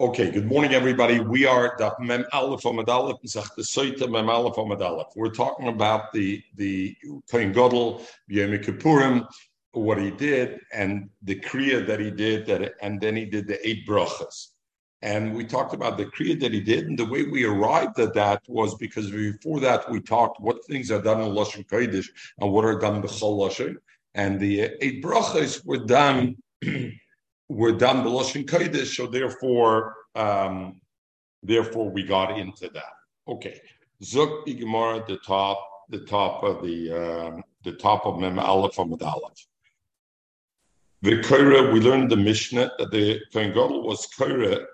Okay, good morning, everybody. We are the Mem Aleph Aleph the Mem Aleph Aleph. We're talking about the the Kohen Gadol Yom Kippurim, what he did, and the kriya that he did, that and then he did the eight brachas. And we talked about the kriya that he did, and the way we arrived at that was because before that we talked what things are done in Lashon Kodesh and what are done in Chol Lashon, and the eight brachas were done. were done the Lashon Kodesh, so therefore, um, therefore we got into that. Okay, Zuk Gemara, the top, the top of the um, the top of Mem Aleph Amud Aleph. The Korah, we learned the Mishnah that the Kohen Gadol was Korah.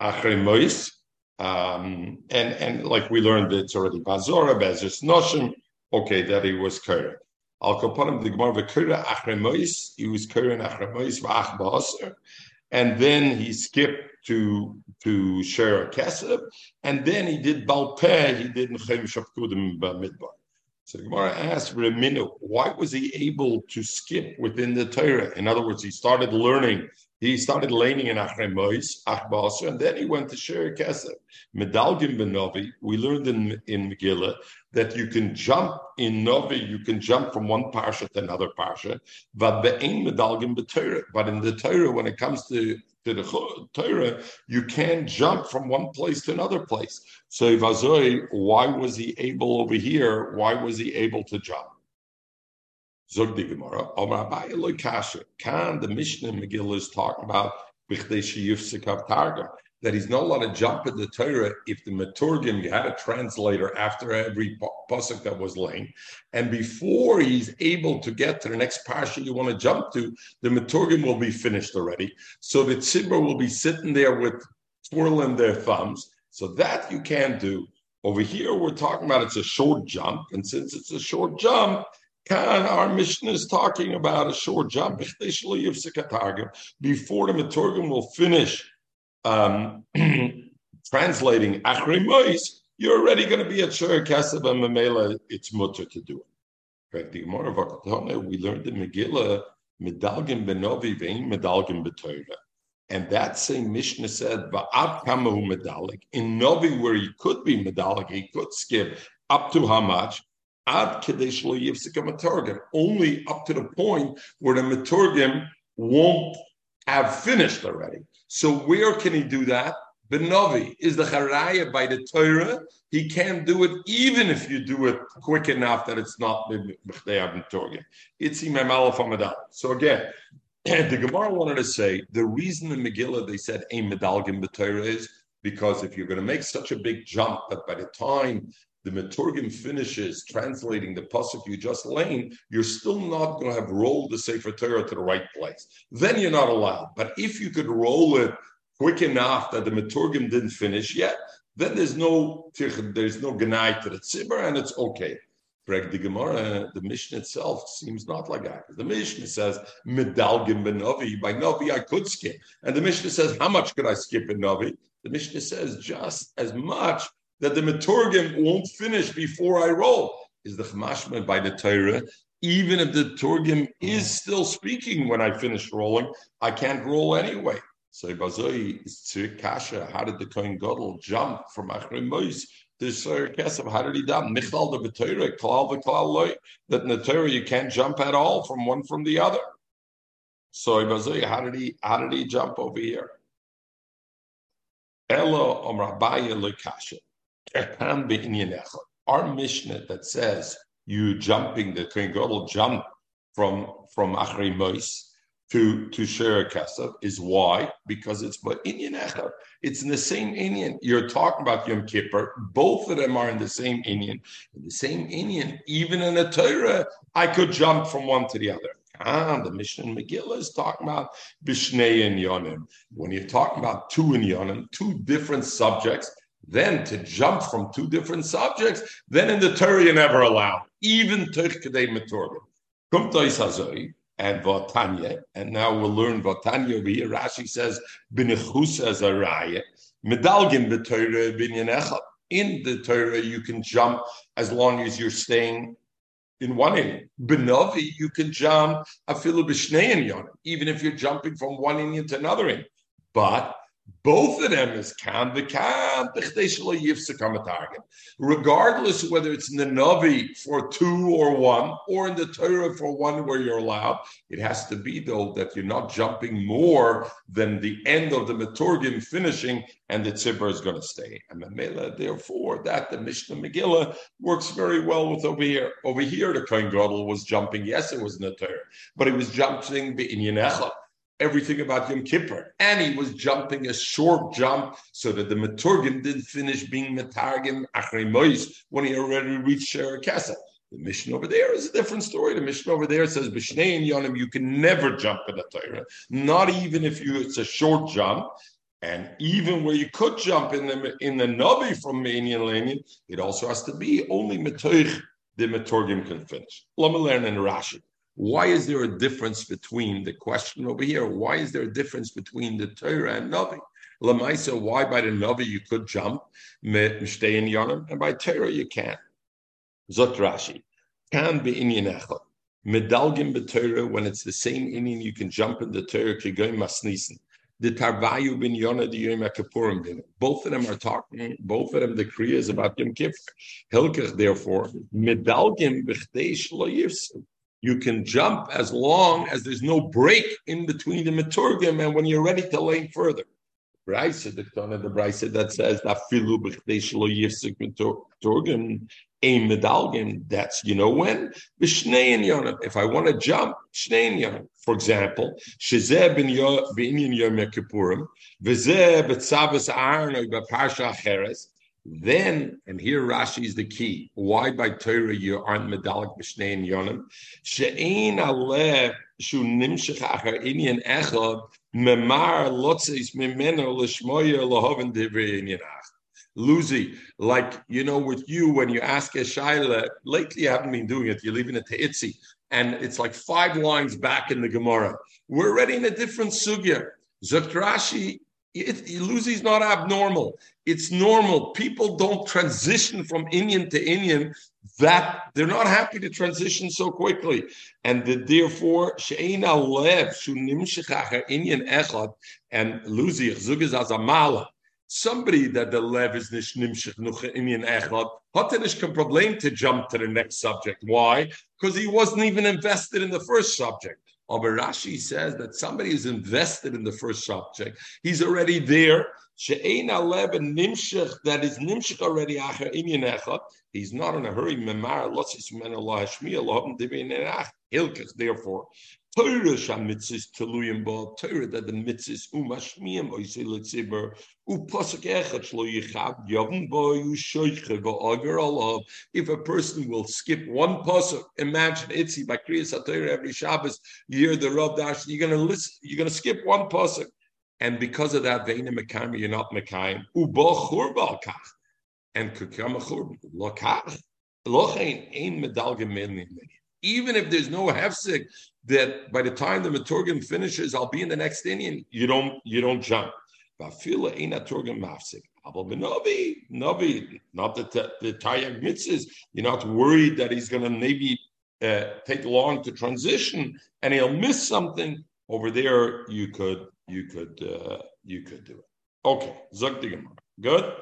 Achremois. Um, and and like we learned, it's already Bazora, Bezis Noshim. Okay, that he was Korah. Al Kapanim the Gemara v'Kira Achremois. He was Kira Achremois v'Ach and then he skipped to to share a kesef, and then he did Balpeh. He did Nechem Shapkudim Midbar. So the Gemara asked Reminu, why was he able to skip within the Torah? In other words, he started learning he started laning in Achremois, Achbaser, and then he went to Sher Kesef. Medalgim Benovi, we learned in, in Megillah that you can jump in Novi, you can jump from one parsha to another parsha, but medalgim But in the Torah, when it comes to to the Torah, you can't jump from one place to another place. So why was he able over here? Why was he able to jump? Zog the Gemara, Omar Abaye Kasha. Kan, the Mishnah Megillah is talking about that he's not allowed to jump at the Torah if the Maturgim, you had a translator after every pasuk that was laying, and before he's able to get to the next parsha you want to jump to, the Maturgim will be finished already. So the Tzibur will be sitting there with twirling their thumbs. So that you can do. Over here, we're talking about it's a short jump, and since it's a short jump, Khan, our mission is talking about a short jump. Before the Maturgim will finish um, translating Achri Mois, you're already going to be at Shur Kesef and Mamela, it's mutter to do it. Correct. The Gemara of we learned in Megillah, Medalgim Benovi Vein Medalgim Betoira. And that same Mishnah said, Va'ab Kamahu Medalik. In Novi, where he could be Medalik, he could skip up to how much? Ad Kadesh Lo Only up to the point where the Maturgim won't have finished already. So where can he do that? The Novi is the Haraya by the Torah. He can't do it even if you do it quick enough that it's not It's Imam Aleph So again, the Gemara wanted to say the reason in Megillah they said a medalgim Torah is because if you're going to make such a big jump that by the time the Meturgim finishes translating the pasuk you just lain, you're still not going to have rolled the Sefer Torah to the right place. Then you're not allowed. But if you could roll it quick enough that the Meturgim didn't finish yet, then there's no there's no ganai to the tzibur, and it's okay. Greg the Gemara, the mission itself seems not like that. The mission says medalgim benovi. By novi, I could skip, and the mission says how much could I skip in novi? The mission says just as much that the Maturgim won't finish before I roll. Is the Chamashma by the Torah? Even if the Turgim is mm. still speaking when I finish rolling, I can't roll anyway. So Bazoi is Kasha. How did the Kohen Gadol jump from Achrim Mois to Sir Kesef? How did he jump? Michal the Torah, Klal the Klal Loy. That in the Torah you can't jump at all from one from the other. So Bazoi, how did he how did he jump over here? Elo Omrabaya Lekasha. Our Mishnah that says you jumping the Kohen Gadol jump from from Achri Mois to to Shera Kesef is why because it's but Inyan Echad. It's in the same Inyan. You're talking about Yom Kippur. Both of them are in the same Inyan. In the same Inyan, even in the Torah, I could jump from one to the other. Ah, the Mishnah in Megillah is talking about Bishnei and Yonim. When you're talking about two in Yonim, two different subjects, then to jump from two different subjects, then in the Torah you're never allowed, even Turkadei Metorgim. Kumtois Hazoi and Vatanya, and now we'll learn Vatanya over here. Rashi says, Binichus as a raya, Medalgin b'Torah binyan In the Torah, you can jump as long as you're staying in one inyan. Benovi, you can jump a b'shnei inyan, even if you're jumping from one inyan to another inyan. But both of them is can the can regardless whether it's in the Navi for two or one, or in the Torah for one where you're allowed. It has to be though that you're not jumping more than the end of the Maturgim finishing, and the Tzibur is going to stay. And the Mamela, therefore, that the Mishnah Megillah works very well with over here. Over here, the Kohen Gadol was jumping. Yes, it was in the Torah, but it was jumping the Inyan everything about Yom Kippur. And he was jumping a short jump so that the Maturgim didn't finish being Matargim Achrei Mois when he already reached Sher The mission over there is a different story. The mission over there says, B'shnei and Yonim, you can never jump in the Torah, not even if you it's a short jump. And even where you could jump in the in the Navi from Manian Lanian, it also has to be only Matoich the Maturgim can finish. Let me learn in Rashi. Why is there a difference between the question over here? Why is there a difference between the Torah and Navi? Lamaisa, why by the Navi you could jump, stay in Yonam, and by Torah you can't? Zot Rashi, can be Inyan Echad. Medalgim b'Torah, when it's the same Inyan, you can jump in the Torah, kigoy masnisen. The Tarvayu bin Yonah, the Yom Kippurim bin. Both of them are talking, both of them, the Kriya is about Yom Kippur. Hilkach, therefore, medalgim b'chtei shlo yirsim you can jump as long as there's no break in between the Maturgim and when you're ready to lay further. Braisa, the Tana, the Braisa that says that filu b'chdeshlo yifsik Maturgim ein medalgim. That's you know when b'shnei yonah. If I want to jump, shnei yonah. For example, shezeh bin b'inyan yom kippurim, v'zeh b'tzavas aaron or b'parsha acheres. Then, and here Rashi is the key. Why by Torah you aren't medalik b'shnei and yonim? She'ein aleh shu nimshach achar inyan echad memar lotzis mimeno l'shmoyer lohoven divrei inyan Lucy, like you know, with you when you ask a shaila, lately you haven't been doing it. You're leaving it to Itzi, and it's like five lines back in the Gemara. We're already in a different sugya. Zakrashi it, is not abnormal. It's normal. People don't transition from Inyan to Inyan that they're not happy to transition so quickly. And the, therefore, She'ena Lev, Inyan Echad, and Luzi, Zugis Azamala. Somebody that the lev is nicht nimshich nuch Inyan echad, nicht kein problem to jump to the next subject. Why? Because he wasn't even invested in the first subject. Aber Rashi says that somebody is invested in the first subject. He's already there. She'ein alev and nimshach, that is nimshach already inyan echad. He's not in a hurry. Memar lotzis men Allah hashmiya lohavim divin erach. Hilkach, therefore. Torah shamitzis teluyim ba Torah that the mitzis umashmiyim oisei If a person will skip one pasuk, imagine itzi by kriyas every Shabbos, you hear the Rav Dash, you're gonna listen, you're gonna skip one pasuk, and because of that, veina mekayim, you're not mekayim. Uba churba kach, and kukam churba lokach. Lochein ein medalgem even if there's no hefsek, that by the time the Maturgan finishes, I'll be in the next Indian. You don't you don't jump. Vafila ain't a Turgan mafsik. Navi, Navi, not the the Taryag mitzvahs. You're not worried that he's going to maybe uh, take long to transition and he'll miss something over there. You could you could uh, you could do it. Okay, Zog Good.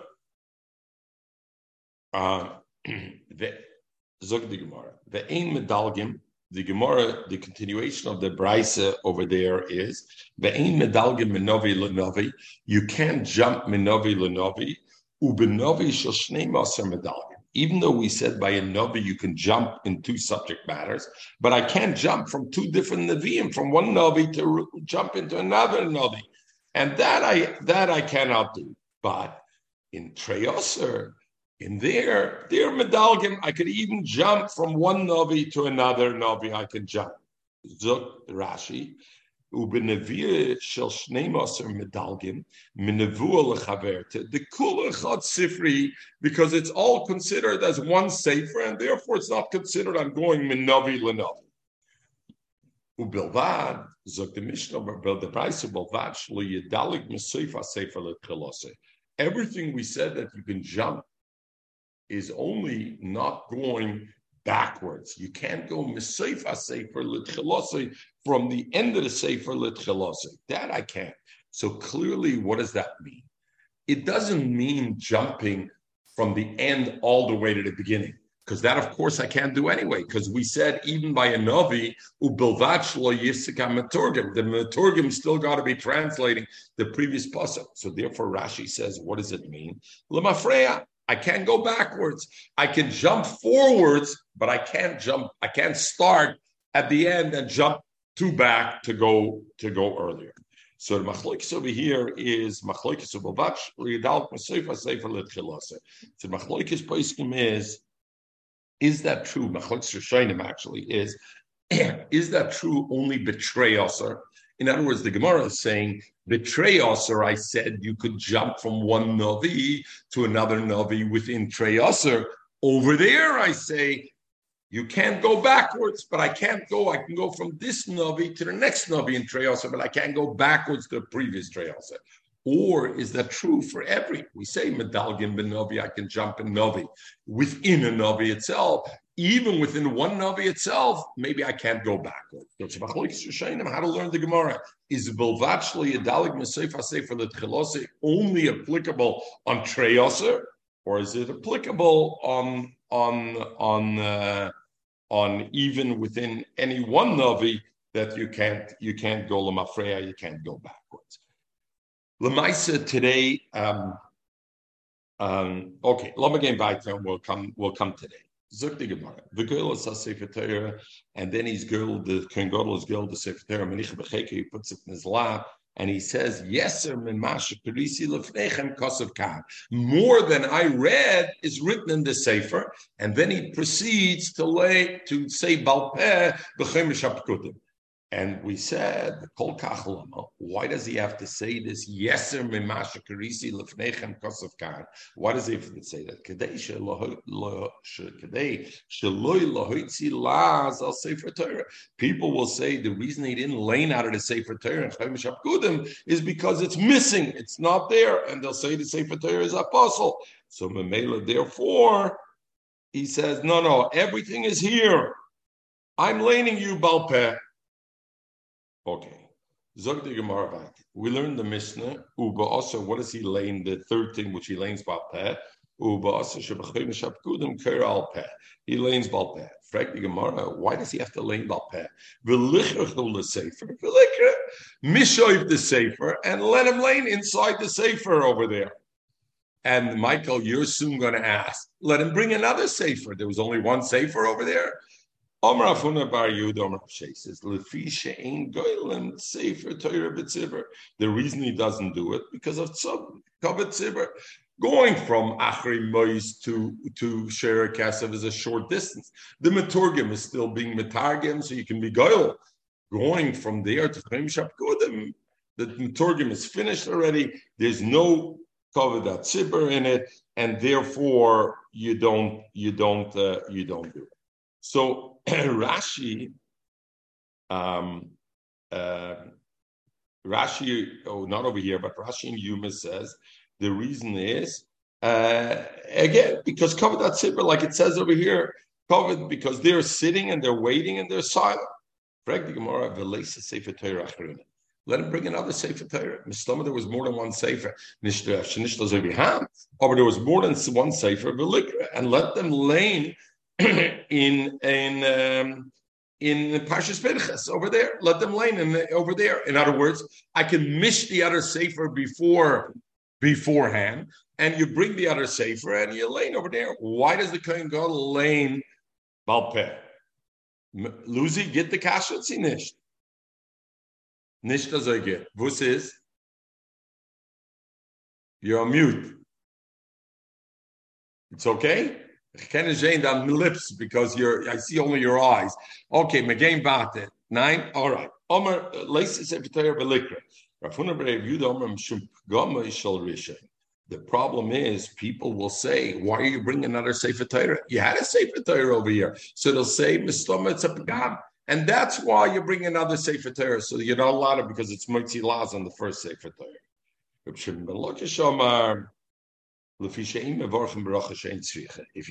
Uh, the Gemara. The medalgim the Gemara, the continuation of the Brisa over there is ve'ein medalgim minovi lenovi. You can't jump minovi lenovi. Ubenovi shel shnei maser medalgim. Even though we said by a novi you can jump in two subject matters, but I can't jump from two different neviim, from one novi to jump into another novi, and that I that I cannot do. But in Treyoser, in there, there medalgim, I could even jump from one novi to another novi. I could jump. Zuk Rashi, shel shnei maser medalgim minevua lechaverte the kula chad sifri because it's all considered as one sefer and therefore it's not considered I'm going zok the Mishnah the price of bilvad shlo yedalig mesoifa sefer lechalose. Everything we said that you can jump is only not going backwards. You can't go misayfa sefer litchilosei from the end of the sefer litchilosei. That I can't. So clearly, what does that mean? It doesn't mean jumping from the end all the way to the beginning because that, of course, I can't do anyway. Because we said even by a novi, ubilvach lo yisika the maturgim still got to be translating the previous pasuk. So therefore, Rashi says, what does it mean? Lemafreya. I can't go backwards. I can jump forwards, but I can't jump. I can't start at the end and jump two back to go to go earlier. So the machlokes over here is machlokes ubavach liyadal masefa sefer letchilase. So machlokes poiskim is is that true? Machlokes Rishonim actually is. is that true only betray usher? In other words, the Gemara is saying betray usher. I said you could jump from one navi to another navi within trey usher. Over there, I say you can't go backwards, but I can't go. I can go from this navi to the next navi in trey usher, but I can't go backwards to the previous trey usher. Or is that true for every? We say medalgin ben novi, I can jump in novi within a novi itself. Even within one novi itself, maybe I can't go backwards. How to learn the Gemara is bilvachli adalig mesefa for the only applicable on treyoser, or is it applicable on on on uh, on even within any one novi that you can't you can't go lemafreya, you can't go backwards. Lemaisa today. Um, um, okay, Lamagan Baitan will come will come today. The Gemara. The girl is a Sefer and then his girl, the Godel, girl, the Sefer Torah, Manicha Becheke, he puts it in his lap, and he says, Kosav Khan. More than I read is written in the Sefer, and then he proceeds to lay to say Balpeh B'chem Shapkutim. And we said, Kol why does he have to say this? Yeser mimasha karisi lefnechem kosav kan. Why does he have to say that? Kadei sheloi lohoitzi laz al sefer Torah. People will say the reason he didn't lane out of the sefer Torah and Chaimish Kudim is because it's missing. It's not there. And they'll say the sefer Torah is apostle. So Memela, therefore, he says, no, no, everything is here. I'm laning you, Balpeh. Okay. Zog the Gemara back. We learned the Mishnah. Uba also, what does he lane? The third thing which he lanes about peh. Uba also shabachim shapkudim ker peh. He lanes about peh. Frag the Gemara. Why does he have to lane about peh? V'lichachul the sefer. V'lichra. Mishoiv the sefer and let him lane inside the sefer over there. And Michael, you're soon going to ask, let him bring another sefer. There was only one sefer over there. The reason he doesn't do it because of kavet tzibur. Going from Achri Mois to to Shera Kasev is a short distance. The Maturgim is still being Matargim, so you can be goyel. Going from there to Chaim Shapkudim, the Maturgim is finished already. There's no cover that tzibur in it, and therefore you don't you don't uh, you don't do it. So Rashi, um, uh, Rashi, oh, not over here, but Rashi in Yuma says the reason is uh, again because covered that sipper, like it says over here, covered because they're sitting and they're waiting and they're silent. Let him bring another Sefer Torah. Mishlama, there was more than one Sefer. But there was more than one Sefer, and let them lane in in um, in Parshas Pinchas over there. Let them lane in the, over there. In other words, I can miss the other safer before beforehand, and you bring the other safer and you lane over there. Why does the Kohen go lane Balpeh? Lucy, get the kasha, see nicht. Nicht das er get. Wus is? You're on mute. It's okay? Sehen deine lips because you're, I see only your eyes. Okay, Megain Bate. Nine? All right. Omer. The problem is, people will say, "Why are you bringing another Sefer Torah? You had a Sefer Torah over here." So they'll say, "Misloma, it's a pagam," and that's why you bring another Sefer Torah. So you're not allowed it because it's Mitzi Laz on the first Sefer Torah. If you're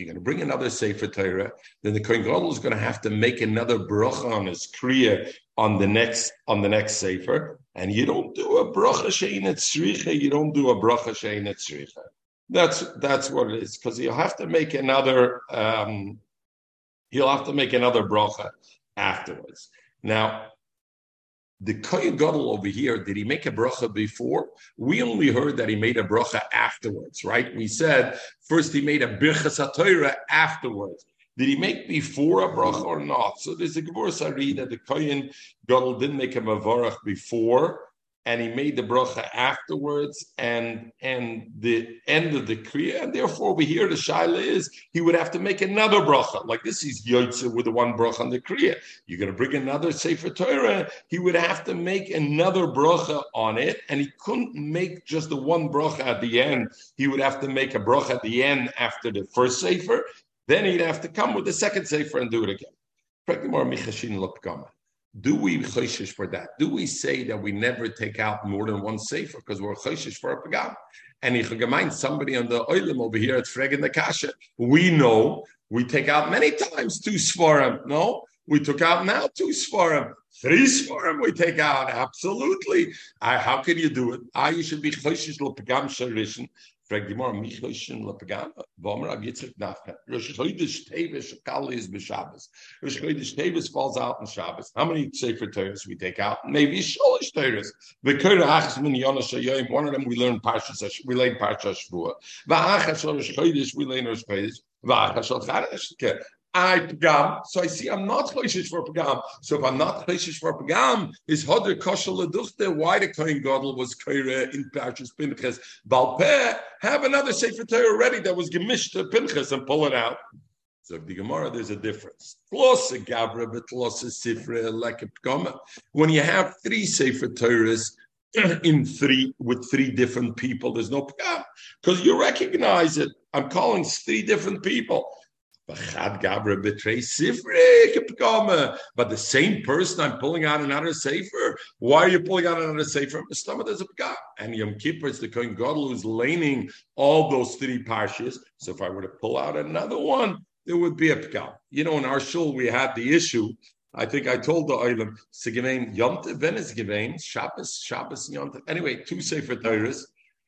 going to bring another Sefer Torah, then the Kohen Gadol is going to have to make another bracha on his kriya on the next on the next Sefer. And you don't do a bracha shein tzricha, you don't do a bracha shein tzricha. That's that's what it is, because you'll have to make another um, you'll have to make another bracha afterwards. Now, the Kohen Gadol over here, did he make a bracha before? We only heard that he made a bracha afterwards, right? We said first he made a birchas HaTorah afterwards. Did he make before a bracha or not? So there's a Gemara Sari that the Kohen Gadol didn't make a mavarach before, and he made the bracha afterwards, and and the end of the kriya, and therefore we hear the shaila is he would have to make another bracha. Like this, he's yotze with the one bracha on the kriya. You're going to bring another sefer Torah. He would have to make another bracha on it, and he couldn't make just the one bracha at the end. He would have to make a bracha at the end after the first sefer. Then he'd have to come with the second sefer and do it again do we chayshish for that? Do we say that we never take out more than one sefer because we're chayshish for a pagam? And ich gemeint somebody on the oilim over here at Freg the Kasha. We know we take out many times two svarim. No, we took out now two svarim. Three svarim we take out. Absolutely. I, how can you do it? I you should be chayshish lo pagam sharishin Frag die Mor, mich loischen le Pagama, Womer ab Nafka. Rosh Chodesh Kali is. Rosh falls out on Shabbos. How many Sefer Torahs we take out? Maybe Sholish Torahs. Min Yonah Shayoyim, one of them we learn Parshas, we learn Parshas Shvua. V'achas Rosh we learn Rosh. V'achas I pagam. So I see I'm not choishish for pagam. So if I'm not choishish for pagam, is hoder kosher leduchte. Why the Kohen Gadol was kaira in Parshas Pinchas? Balpeh have another sefer Torah ready that was gemished to Pinchas and pull it out. So the Gemara, there's a difference. When you have three sefer Torahs in three with three different people, there's no because you recognize it. I'm calling three different people. But the same person, I'm pulling out another sefer. Why are you pulling out another sefer? There's a. And Yom Kippur is the Kohen Gadol who's laning all those three parshas. So if I were to pull out another one, there would be a pagam. You know, in our shul we had the issue. I think I told the Oilam, Sigemein Yom Venice Gemein, Shabbos, Shabbos, Yom Anyway, two sefer Torahs.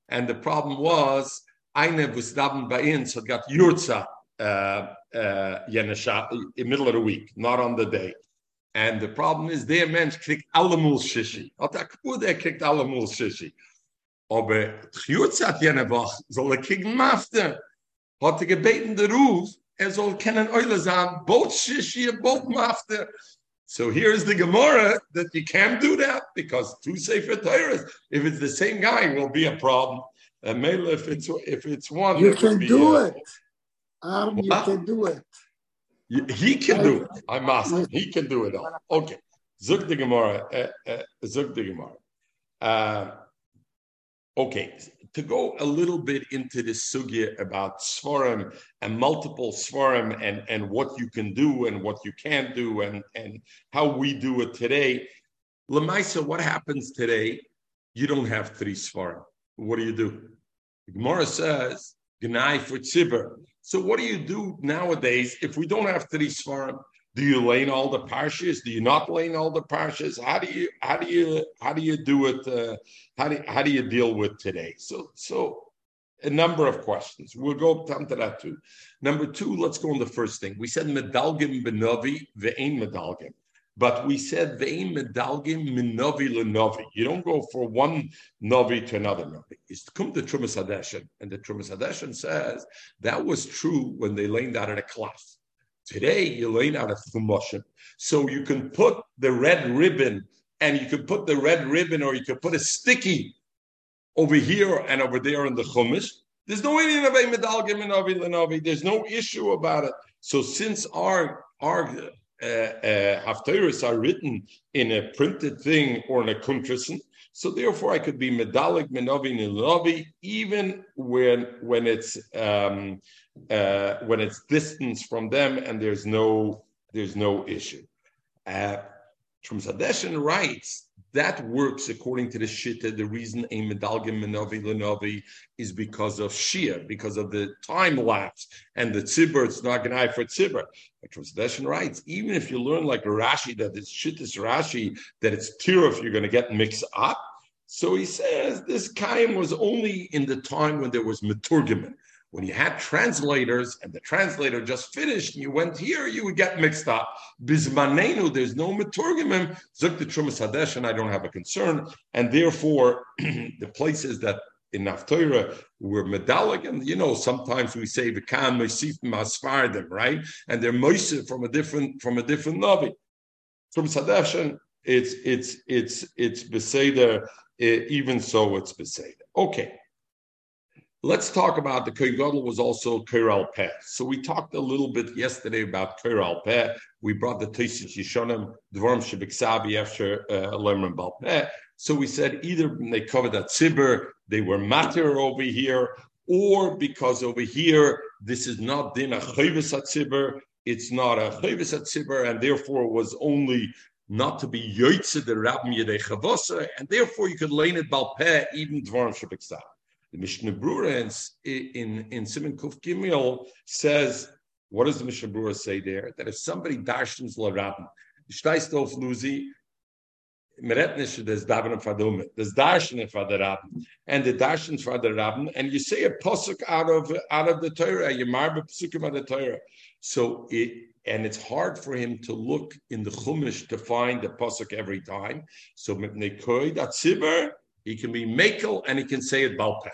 And the problem was, Eine was daven bei uns hat got Yurza uh, uh, in the middle of the week, not on the day. And the problem is, der Mensch kriegt alle Mulschishi. Hat er kaputt, er kriegt alle Mulschishi. Aber Tchjutz hat jene Woche, soll er kriegen Mafte. Hat er gebeten der Ruf, er soll kennen Eule sein, both Shishi and both Mafte. So here's the Gemara that you can't do that because two Sefer Torahs, if it's the same guy, will be a problem. And maybe if it's if it's one, you can do a, it. Arm, you can do it. He can do it. I must. He can do it all. Okay. Zuk the Gemara. Uh, uh, Zuk the Gemara. Uh, okay. To go a little bit into the sugya about svarim and multiple svarim and, and what you can do and what you can't do and, and how we do it today. Lamaisa, what happens today? You don't have three svarim. What do you do? The Gemara says, Gnai for tzibur. So what do you do nowadays if we don't have three svarim? Do you lane all the parshas? Do you not lane all the parshas? How do you how do you how do you do it? Uh, how do how do you deal with today? So so a number of questions. We'll go down to that too. Number two, let's go on the first thing. We said medalgim benovi ve'ain medalgim. But we said ve'im hmm. medalgim minovi lenovi. You don't go from one novi to another novi. It's come to Trumas Hadeshin. And the Trumas Hadeshin says that was true when they laid out in a class. Today, you lay out a chumoshim. So you can put the red ribbon and you can put the red ribbon or you can put a sticky over here and over there in the chumash. There's no There's no issue about it. So since our our haftarahs are written in a printed thing or in a kuntrisen. So therefore, I could be medalik menovi nilovi even when when it's um, uh, when it's distance from them and there's no there's no issue. Uh, Sadeshin writes That works according to the Shitta. The reason a medalgim menovi lenovi is because of Shia, because of the time lapse, and the tzibur, it's not an eye for tzibur. But Tradition writes, even if you learn like Rashi that it's Shittis Rashi, that it's tiruf, you're going to get mixed up. So he says this kaim was only in the time when there was maturgiman. When you had translators and the translator just finished and you went here, you would get mixed up. Bismanenu, there's no maturgimim, zuk the Trumas Hadesh, and I don't have a concern. And therefore, the places that in Naftorah were medallic, and you know, sometimes we say the Vikan Moisifim Asfardim, right? And they're Moisif from a different from a different Navi. From Sadeshan, it's it's it's it's Beseder, even so it's Beseder. Okay. Let's talk about the Kohen was also Kiral Peh. So we talked a little bit yesterday about Kiral Peh. We brought the Tosis Yishonim, Dvorm Shebiksabi after uh, Lemon Bal Peh. So we said either they covered that Tzibur, they were matter over here, or because over here this is not din a chayvis at Tzibur, it's not a chayvis at Tzibur, and therefore was only not to be yoitze the Rabbi Yedei and therefore you could lane it Balpeh even Dvorm Shebiksabi. The Mishnah Brura in, in, in Siman Kuf Gimel says, what does the Mishnah Brura say there? That if somebody rabin, steist auf Luzi, meretnish des davin fadume, des darshan for and the darshan for and you say a posuk out of out of the Torah, you marba pasukim of the Torah. So it and it's hard for him to look in the Chumash to find the pasuk every time. So mipnei he can be makel and he can say it balpeh.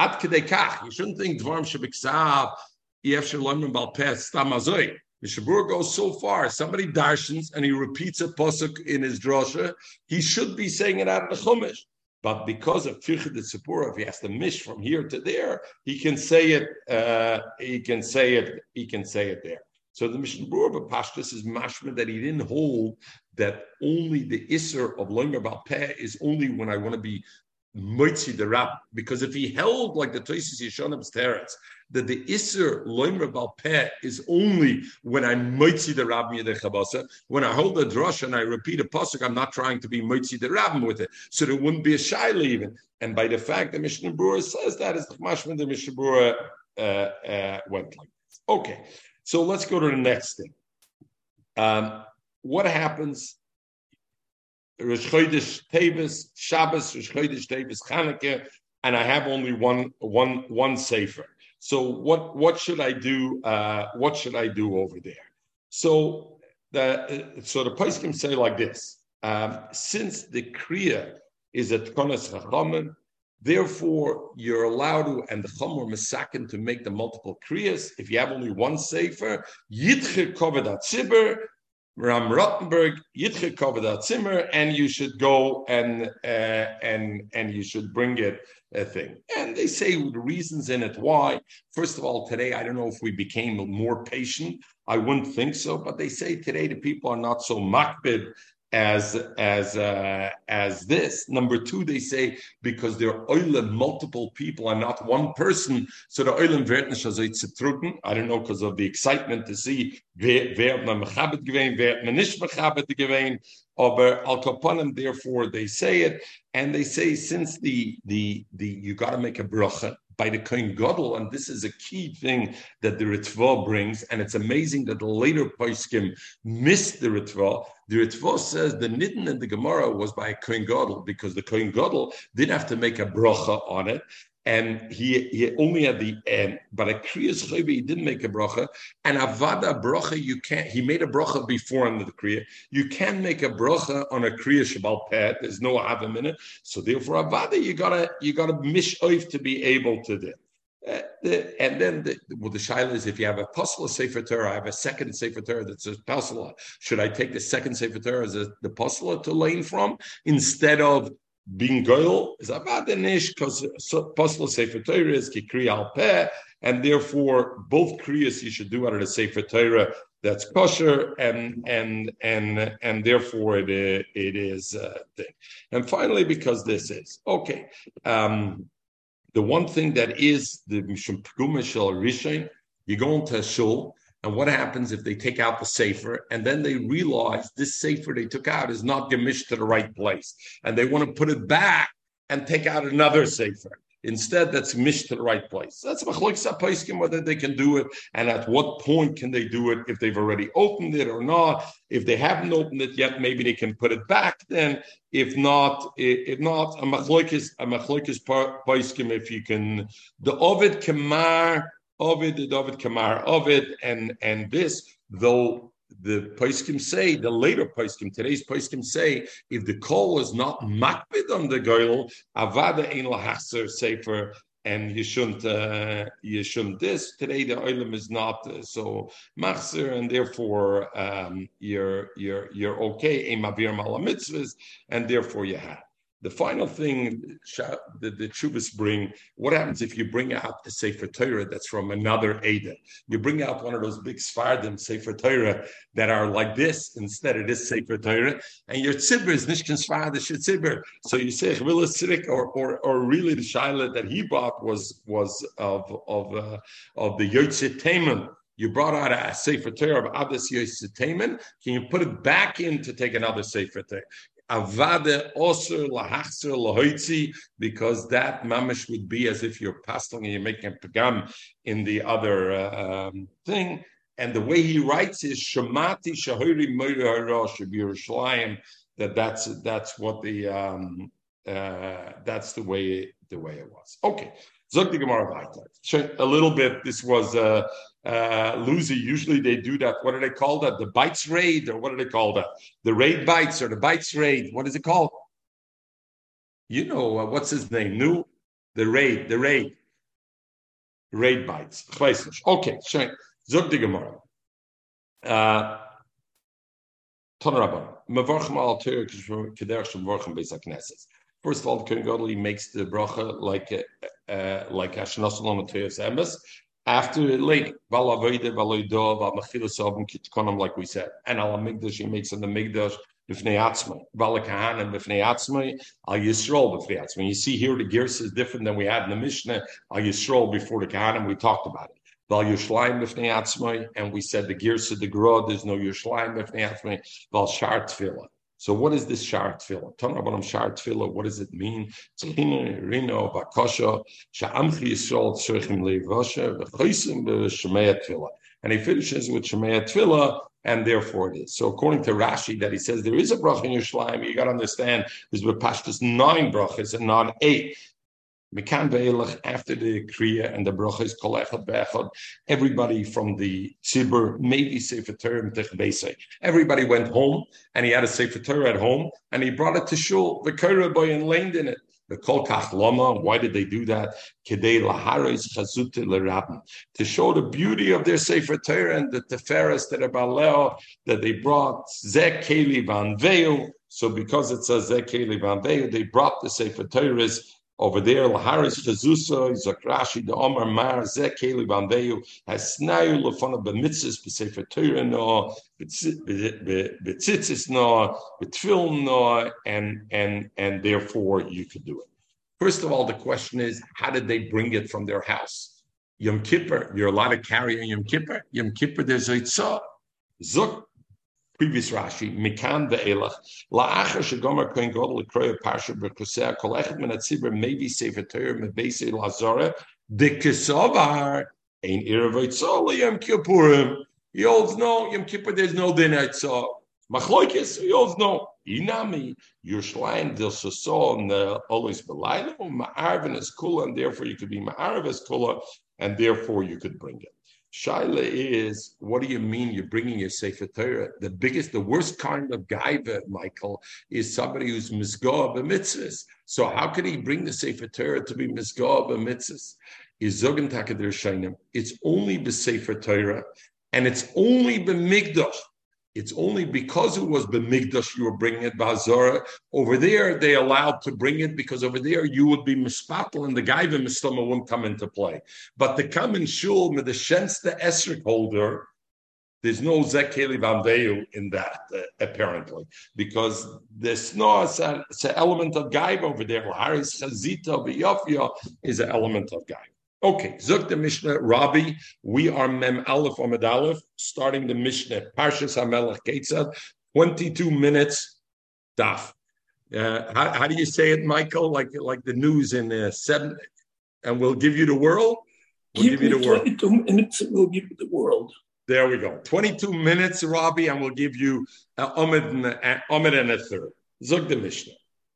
Ad kedekach. You shouldn't think dvarm shebiksav yef shalom balpeh stamazoi. The Shabur goes so far. Somebody darshans and he repeats a pasuk in his drasha. He should be saying it out of the chumash. But because of the Tzipura, if he has to mish from here to there, he can say it. Uh, he can say it. He can say it there. So the Mishnah Berurah Pashtus is mashma that he didn't hold that only the Isser of Loimer Balpeh is only when I want to be Moitzi the Rab. Because if he held like the Toisis Yeshonim's Teretz, that the Isser Loimer Balpeh is only when I'm Moitzi the Rab Chabasa. When I hold the drush and I repeat a pasuk, I'm not trying to be Moitzi the Rab with it. So there wouldn't be a Shaila even. And by the fact that Mishnah Berurah says that is the mashman the Mishnah Berurah uh, uh, went like this. Okay. So let's go to the next thing. Um, what happens? Rosh Chodesh Tevis, Shabbos, Rosh Chodesh Tevis, Chanukah, and I have only one, one, one sefer. So what, what should I do? Uh, what should I do over there? So the, so the Paiskim say like this: um, since the kriya is at Konas Chachamim, Therefore, you're allowed to, and the Chomor Mesakin to make the multiple Kriyas. If you have only one Sefer, Yitche Kovedat Tzibur, Ram Rottenberg, Yitche Kovedat Zimmer, and you should go and uh, and and you should bring it a thing. And they say the reasons in it why. First of all, today I don't know if we became more patient. I wouldn't think so, but they say today the people are not so makbid as as uh, as this. Number two, they say because there are oilim multiple people and not one person, so the oilim werden nicht I don't know because of the excitement to see wer wer man mechabet gewein, wer man nicht. Aber al kapanim, therefore they say it, and they say since the the the you got to make a bracha by the Kohen Gadol, and this is a key thing that the Ritva brings, and it's amazing that the later Paiskim missed the Ritva. The Ritva says the Nidden and the Gemara was by a Kohen Gadol because the Kohen Gadol didn't have to make a bracha on it, and he, he only had the end. But a kriyas chayve, he didn't make a bracha. And avada bracha, you can't. He made a bracha before under the kriya. You can make a bracha on a kriya shabal pet. There's no avim in it. So therefore, avada, you gotta you gotta mish oif to be able to do. Uh, the, and then the, well, the shaila is if you have a pasul sefer Torah, I have a second sefer Torah that says pasul. Should I take the second sefer Torah as a, the pasul to learn from instead of being goyal is about the abadanish because possible sefer Torah is kikri al peh, and therefore both kriyas you should do out of the sefer Torah that's kosher, and and and and therefore it it is uh, thing. And finally, because this is okay, um, the one thing that is the mishum pguma shel rishon, you go into a shul And what happens if they take out the safer and then they realize this safer they took out is not gemished to the right place, and they want to put it back and take out another safer? Instead, that's mished to the right place. That's machlokes whether they can do it and at what point can they do it if they've already opened it or not. If they haven't opened it yet, maybe they can put it back. Then, if not, if not, a machlokes a machlokes if you can the ovid kamar ovid the ovid kamar ovid and and this though the Paiskim say, the later Paiskim, today's Paiskim say, if the call was not makbid on the girl, avada ein lahachser sefer, and you shouldn't, uh, you shouldn't this. Today the oilam is not uh, so machzer, and therefore um, you're you're you're okay. Ein mavir mitzvahs, and therefore you have. The final thing the, the Chubas bring, what happens if you bring out a Sefer Torah that's from another Ada? You bring out one of those big Sfardim Sefer Torah that are like this instead of this Sefer Torah, and your tzibur is Nishkan Sfardish tzibur. So you say Chvila Sidik, or, or or really the Shaila that he brought was was of of uh, of the Yotzit Taman you brought out a Sefer Torah of Abbas Yosef Can you put it back in to take another Sefer Torah? Avade osur lahachser lahoitzi, because that mamish would be as if you're pasting and you're making a pagam in the other uh, um, thing. And the way he writes is Shemati Shahuri Yerushalayim. That that's that's what the um, uh, that's the way the way it was. Okay, Zog the Gemara A little bit. This was uh, uh, Lucy, usually they do that. What do they call that? The bites raid, or what do they call that? The raid bites or the bites raid. What is it called? You know uh, what's his name? New the raid, the raid, raid bites. Okay. Zog die Gemara. Uh, First of all, the Kohen Gadol makes the bracha like uh, uh, like Ashnas Olam Emes, after later, like we said, and al migdash he makes in the migdash b'fnei atzmai, vala kahanim b'fnei atzmai, al yisrael b'fnei atzmai. You see here the gears is different than we had in the Mishnah. Al yisrael before the kahanim, we talked about it. Val Yerushalayim b'fnei atzmai, and we said the gears of the grod. There's no Yerushalayim b'fnei atzmai. Val shar tefillah. So what is this shar tefillah? Talking about shar tefillah, what does it mean? rino bakosha sha'amchi yisrael tzurchim levasha v'choisim b'shemei tefillah. And he finishes with shemei tefillah, and therefore it is. So according to Rashi, that he says there is a bracha in Yerushalayim, you got to understand there's bepashtas nine brachas and not eight. Mekan after the Kriya and the Brachas, Kol Echad Be'echad, everybody from the Tzibur, maybe Sefer Torah B'tech Everybody went home, and he had a Sefer Torah at home, and he brought it to Shul, the Korah boy, and laid in it. The Kol Kach Lama, why did they do that? Kedei Laharis Chazute Lerabim. To show the beauty of their Sefer Torah and the Teferes that are Baleo, that they brought, Zek Keli Van So because it says Zek Keli Van they brought the Sefer Torahs over there, Laharis Chazusa, Zakrashi, the Omar Mar, Zekeli Bambeyu, has Lafana Bemitzis, Besefer Torah no, Betzitzis no, Betfilm no, and and and therefore you could do it. First of all, the question is, how did they bring it from their house? Yom Kippur, you're allowed to carry on Yom Kippur. Yom Kippur, there's a. Zuk previous Rashi, Mikan ve'elach, la'achar shegomer kohen godel lekroya parsha b'kusea kol echet min atzibur maybe sefer Torah mebeise lazara dekesavar ein iravoitzol yom kippurim. He holds no Yom Kippur. There's no din itzah. Machloikis. He holds no. Inami Yerushalayim del Soso and always belayim ma'arvin is kula, and therefore you could be ma'arv as kula, and therefore you could bring it. Shaila is, what do you mean you're bringing your Sefer Torah? The biggest, the worst kind of gaiva, Michael, is somebody who's misgoah b'mitzvahs. So how could he bring the Sefer Torah to be misgoah b'mitzvahs? Is zogan takadir. It's only b'Sefer Torah, and it's only the b'migdash. It's only because it was Bemigdash you were bringing it Bazara. Over there, they allowed to bring it because over there you would be Mispatel and the Gaiva Mistoma wouldn't come into play. But the come in Shul the Shens the Esrik holder, there's no Zekeli Vamdeu in that, uh, apparently, because there's no it's, an element of Gaiva over there. Haris Chazita Biyafia is an element of Gaiva. Okay, Zuk the Mishnah, Rabbi, we are Mem Aleph Amud Aleph, starting the Mishnah, Parshas HaMelech Ketzad, 22 minutes, daf. Uh, how, how, do you say it, Michael? Like like the news in uh, seven, and we'll give you the world. We'll give, give you the world. 22 minutes, and we'll give you the world. There we go. 22 minutes, Rabbi, and we'll give you uh, amud and, uh, and a third. Zug the Mishnah.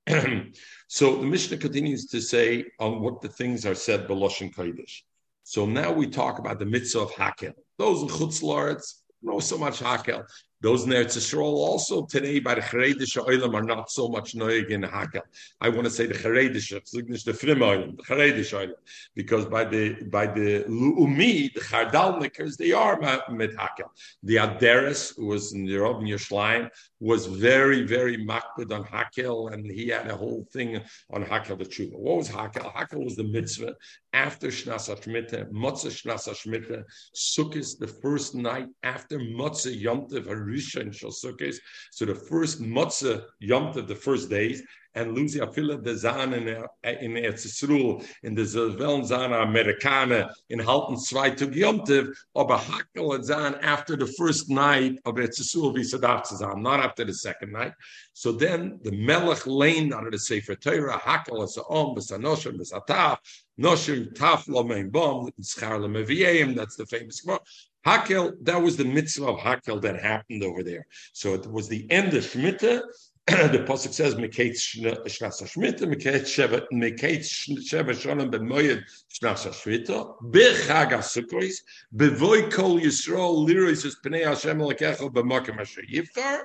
so the Mishnah continues to say on what the things are said Beloshin Kodesh. So now we talk about the mitzvah of Hakel. Those in Chutzlarts know so much Hakel. Those in Eretz Yisrael also today by the Chareidisha Oilam are not so much noig in Hakel. I want to say the Chareidisha, the Frim Oilam, the Chareidisha Oilam, because by the by the Lu'umi, the Chardalnikers, they are mit Hakel. The Aderes, who was in the Robin Yerushalayim, was very, very makbid on Hakel, and he had a whole thing on Hakel the Tshuva. What was Hakel? Hakel was the mitzvah after Shnas HaShmita, Motzah Shnas HaShmita, Sukkot, the first night after Motzah Yom Tov, Harishon Shal Sukkot. So the first Motzah Yom Tov, the first days, and Lucy Afila de in, in Erzisruel, in the Zerveln Zahn Amerikaner, in Halten zwei Tug Yomtiv, Hakel and Zahn after the first night of Erzisruel, wie Sadat Zahn, not after the second night. So then the Melech lane out of the Sefer Torah, Hakel as Om, Besanoshem, Besataf, Noshem, Taf, Lomein Bom, Schar Lemevieim, that's the famous Gemara. Hakel, that was the mitzvah of Hakel that happened over there. So it was the end of Shemitah, the pasuk says meketz shnas hashmita meketz sheva shonim b'moyed shnas hashmita b'chag hasukkos b'voy kol yisrael lirois es pnei Hashem lekecho b'makom asher yiftar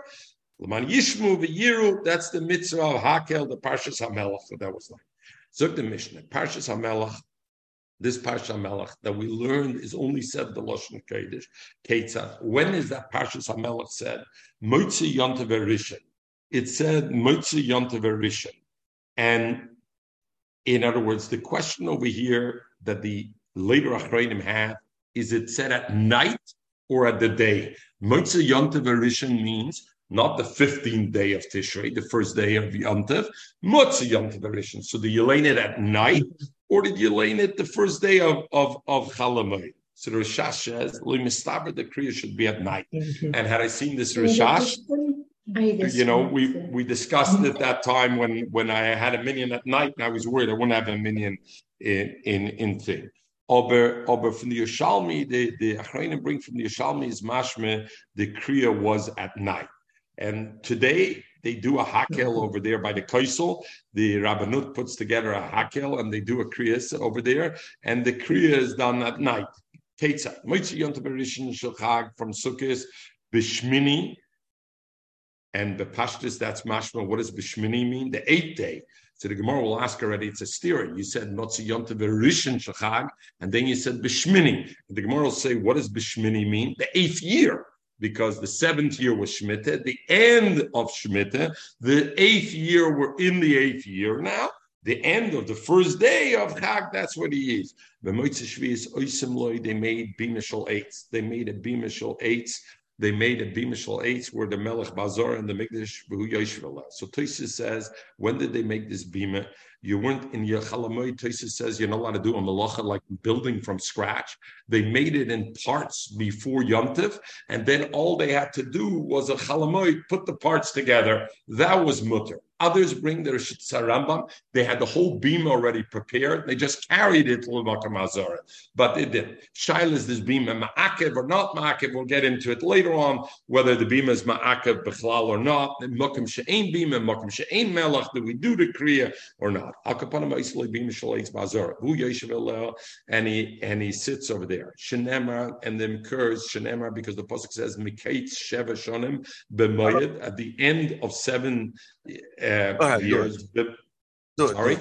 l'man yishmu v'yiru. That's the mitzvah of Hakel the Parshas Hamelach so that was like Zuk the Mishnah Parshas Hamelach this Parsha Melech that we learned is only said the Lashon Kodesh. Ketzah. When is that Parsha Melech said? Motzi Yontav Rishon it said Motzi Yontav Rishon. And in other words, the question over here that the later Achrayim had is it said at night or at the day? Motzi Yontav Rishon means not the 15th day of Tishrei, the first day of Yontav, Motzi Yontav Rishon. So lay it at night or did you lay it the first day of, of, of Chalamoid? So the Rishash says, the Kriya should be at night. And had I seen this Rishash, you know, we we discussed at that time when when I had a minion at night, and I was worried I wouldn't have a minion in in in thing. Aber, aber from the Yoshalmi, the the Achrayim bring from the Yoshalmi is mashme. The kriya was at night, and today they do a hakel over there by the Kaisel. The Rabbanut puts together a hakel and they do a kriya over there, and the kriya is done at night. Ketzah, Moitzi Yontav from Sukkot, Bishmini, and the pashtus, that's mashma. What does bishmini mean? The eighth day. So the Gemara will ask already, it's a steer. You said Motzi Yontav Rishon Shachag, and then you said Bishmini. The Gemara will say, what does Bishmini mean? The eighth year, because the seventh year was Shemitah, the end of Shemitah, the eighth year, we're in the eighth year now. The end of the first day of Chag, that's what he is. They made Bimishal eights. They made a Bimishal eights they made a bimishal eight where the Melech Bazar and the Mikdash Behu So Tosis says, when did they make this bima? You weren't in Yechalamoy. Tosis says you're not allowed to do a malacha like building from scratch. They made it in parts before Yontif, and then all they had to do was a chalamoy, put the parts together. That was mutter. Others bring their Rambam. They had the whole beam already prepared. They just carried it to Makam Azara. But they did. Shail is this beam ma'akev or not ma'akev. We'll get into it later on, whether the beam is ma'akev b'chlal or not. Makam she'ain beam and makam she'ain melech. Do we do the kriya or not? Akapanam Islay beam shalaitz ba'azara. Hu yeshiv and he and he sits over there. Shenemar and then occurs Shenemar because the pasuk says Mikait Sheva Shonim b'moyed at the end of seven uh, ahead, years. The, sorry?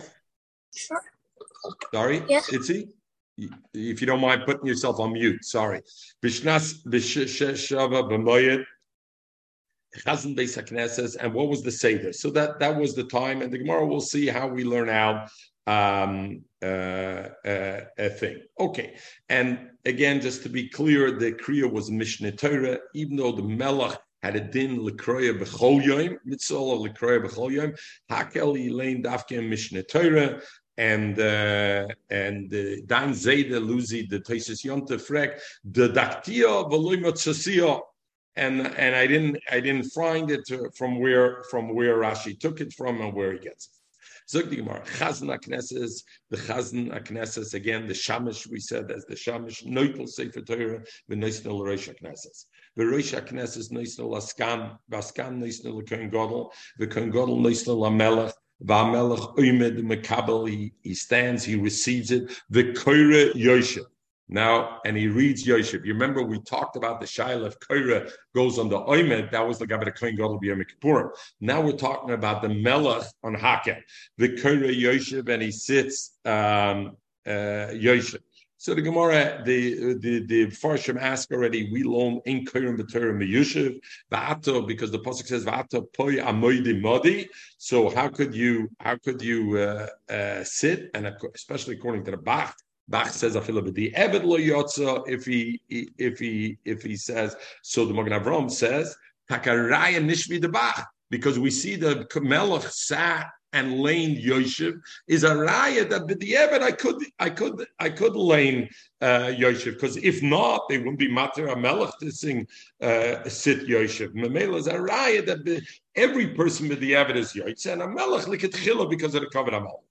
Sure. Sorry? Yeah. Itzi? If you don't mind putting yourself on mute, sorry. Bishnas Bisheshava B'moyed Chazan Beis and what was the Seder? So that that was the time, and the Gemara will see how we learn out um, uh, uh, a thing. Okay, and again, just to be clear, the Kriya was Mishnah Torah, even though the Melech had a din lekroya b'chol yoim, mitzvah lekroya b'chol yoim, hakel yilein dafke Mishnah Torah, and uh, and uh, Dan Zayde Luzi the Taisis Yonte Frek the Daktia Volumotsasio and and I didn't I didn't find it from where from where Rashi took it from and where he gets it. Zog the Chazan Aknesses, the Chazan Aknesses, again, the Shamish, we said as the Shamish, Neutel Sefer Torah, the Neisnel Rosh Aknesses. The Rosh Aknesses, Neisnel Askan, Vaskan Neisnel Kohen Godel, the Kohen Godel Neisnel Amelech, Vamelech Umed Mekabel, he, stands, he receives it, the Koira Yoshe. Now, and he reads Yosef. You remember we talked about the Shaila of Koira goes on the Oymed, that was the Gabbat Kohen Gadol B'Yom Kippurim. Now we're talking about the Melech on Hakem, the Koira Yosef, and he sits um, uh, Yosef. So the Gemara, the the the Farshim ask already. We loan in Kairim B'Torah Meyushiv Va'ato because the pasuk says Va'ato Poi Amoidi Modi. So how could you how could you uh, uh, sit and especially according to the Bach Bach says Ebed lo yotza if he if he if he says so. The Magen Avram says takaraya nishmi the Bach because we see the Melech sat and lane Yoshev is a raya that the Ebed I could I could I could lane uh, Yoshev because if not they wouldn't be matter a Melech to sing uh, sit Yoshev. Memela is a raya that every person with the Ebed is Yoshev and a Melech likatchila because of the covenant Amal.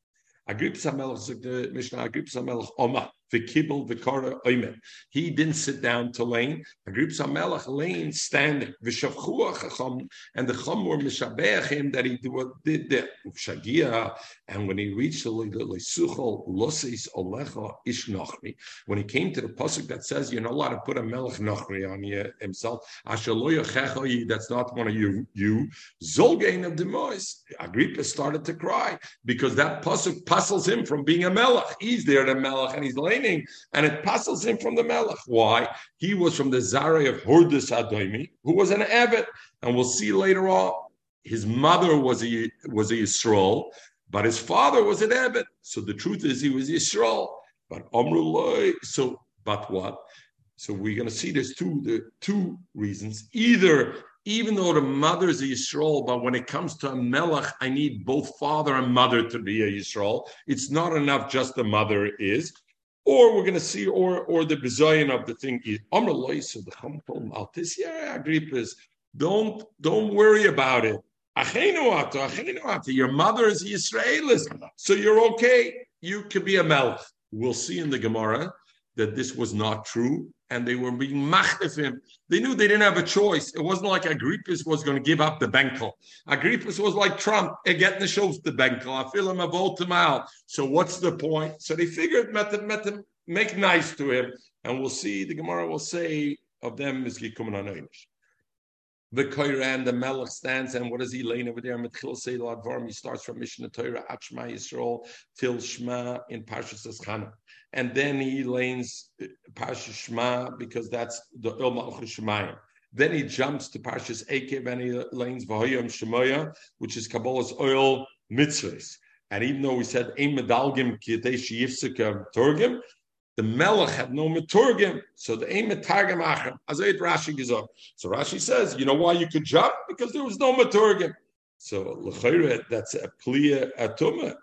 Agrippa Samelech, the Mishnah, Agrippa Samelech, Oma. Oimen. He didn't sit down to lane. Agrib Samelach lane standing. V'shavchu chacham and the chum were mishabeach him that he did the shagia. And when he reached the lesuchol losis olecha ish nochri, when he came to the pasuk that says you're not allowed to put a melech nochri on you, himself, that's not one of you. You zolgain of the mois. Agrippa started to cry because that pasuk puzzles him from being a melech. He's there, the melech, and he's laying and it passes him from the Melech. Why? He was from the Zare of Hurdus Adoimi, who was an Abbot, and we'll see later on. His mother was a was a Yisrael, but his father was an Abbot. So the truth is, he was Yisrael. But Amrullah, so but what? So we're going to see there's two the two reasons. Either even though the mother is a Yisrael, but when it comes to a Melech, I need both father and mother to be a Yisrael. It's not enough just the mother is. Or we're going to see, or or the bizayin of the thing is so the Chamkol Maltis, yeah, Agrippas, don't don't worry about it. Your mother is Israelis, so you're okay. You could be a Melch. We'll see in the Gemara that this was not true, and they were being machdef him. They knew they didn't have a choice. It wasn't like Agrippus was going to give up the Benkel. Agrippus was like Trump, getting the shows the Benkel. I feel him, I vote him out. So what's the point? So they figured, met him, met him, make nice to him, and we'll see. The Gemara will say of them is Gikumen Anoinish. The Koiran, the Melech stands, and what does he lay over there? Mitchil Seilad Varm. He starts from Mishnah Torah, Achma Yisrael, till Shema in Parshas Eschana and then he lanes Parsha Shema because that's the Il Malchus Then he jumps to Parshas Ekev and he lanes Vahoyam Shemoya, which is Kabbalah's oil mitzvahs. And even though we said Ein Medalgim Kidesh Yifsika Turgim, the Melech had no Meturgim, so the Ein Metargim Achim. As it Rashi gesagt. So Rashi says, you know why you could jump? Because there was no Meturgim. So L'chayre, that's a Pliya Atuma.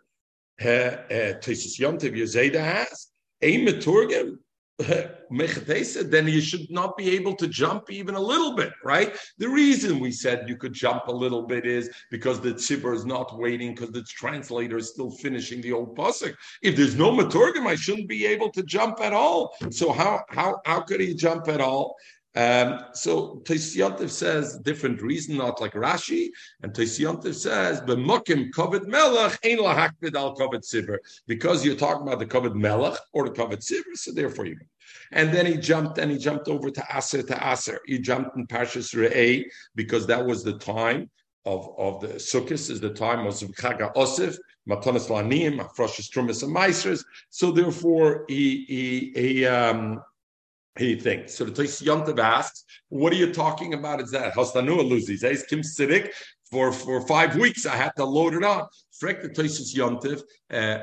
Tesis Yomtev Yezeda has a meturgim, then you should not be able to jump even a little bit, right? The reason we said you could jump a little bit is because the tzibur is not waiting because the translator is still finishing the old pasuk. If there's no maturgim, I shouldn't be able to jump at all. So how how how could he jump at all? Um, so Tosyantiv says different reason, not like Rashi, and Tosyantiv says b'mokim kovet melech ein al sivir because you're talking about the kovet melech or the kovet sivir, so therefore you. And then he jumped and he jumped over to Aser to Aser. He jumped in Parshas Re'eh because that was the time of, of the Sukkot, is the time of Chaga Osif, Matonis Lanim, Afroshis Trumas and Meisers. So therefore he he he um he thinks. So the Tais Yontav asks, what are you talking about? Is that Hastanua loses? Says eh, Kim Siddiq for, for five weeks. I had to load it on. Frek the Toisus Yontif.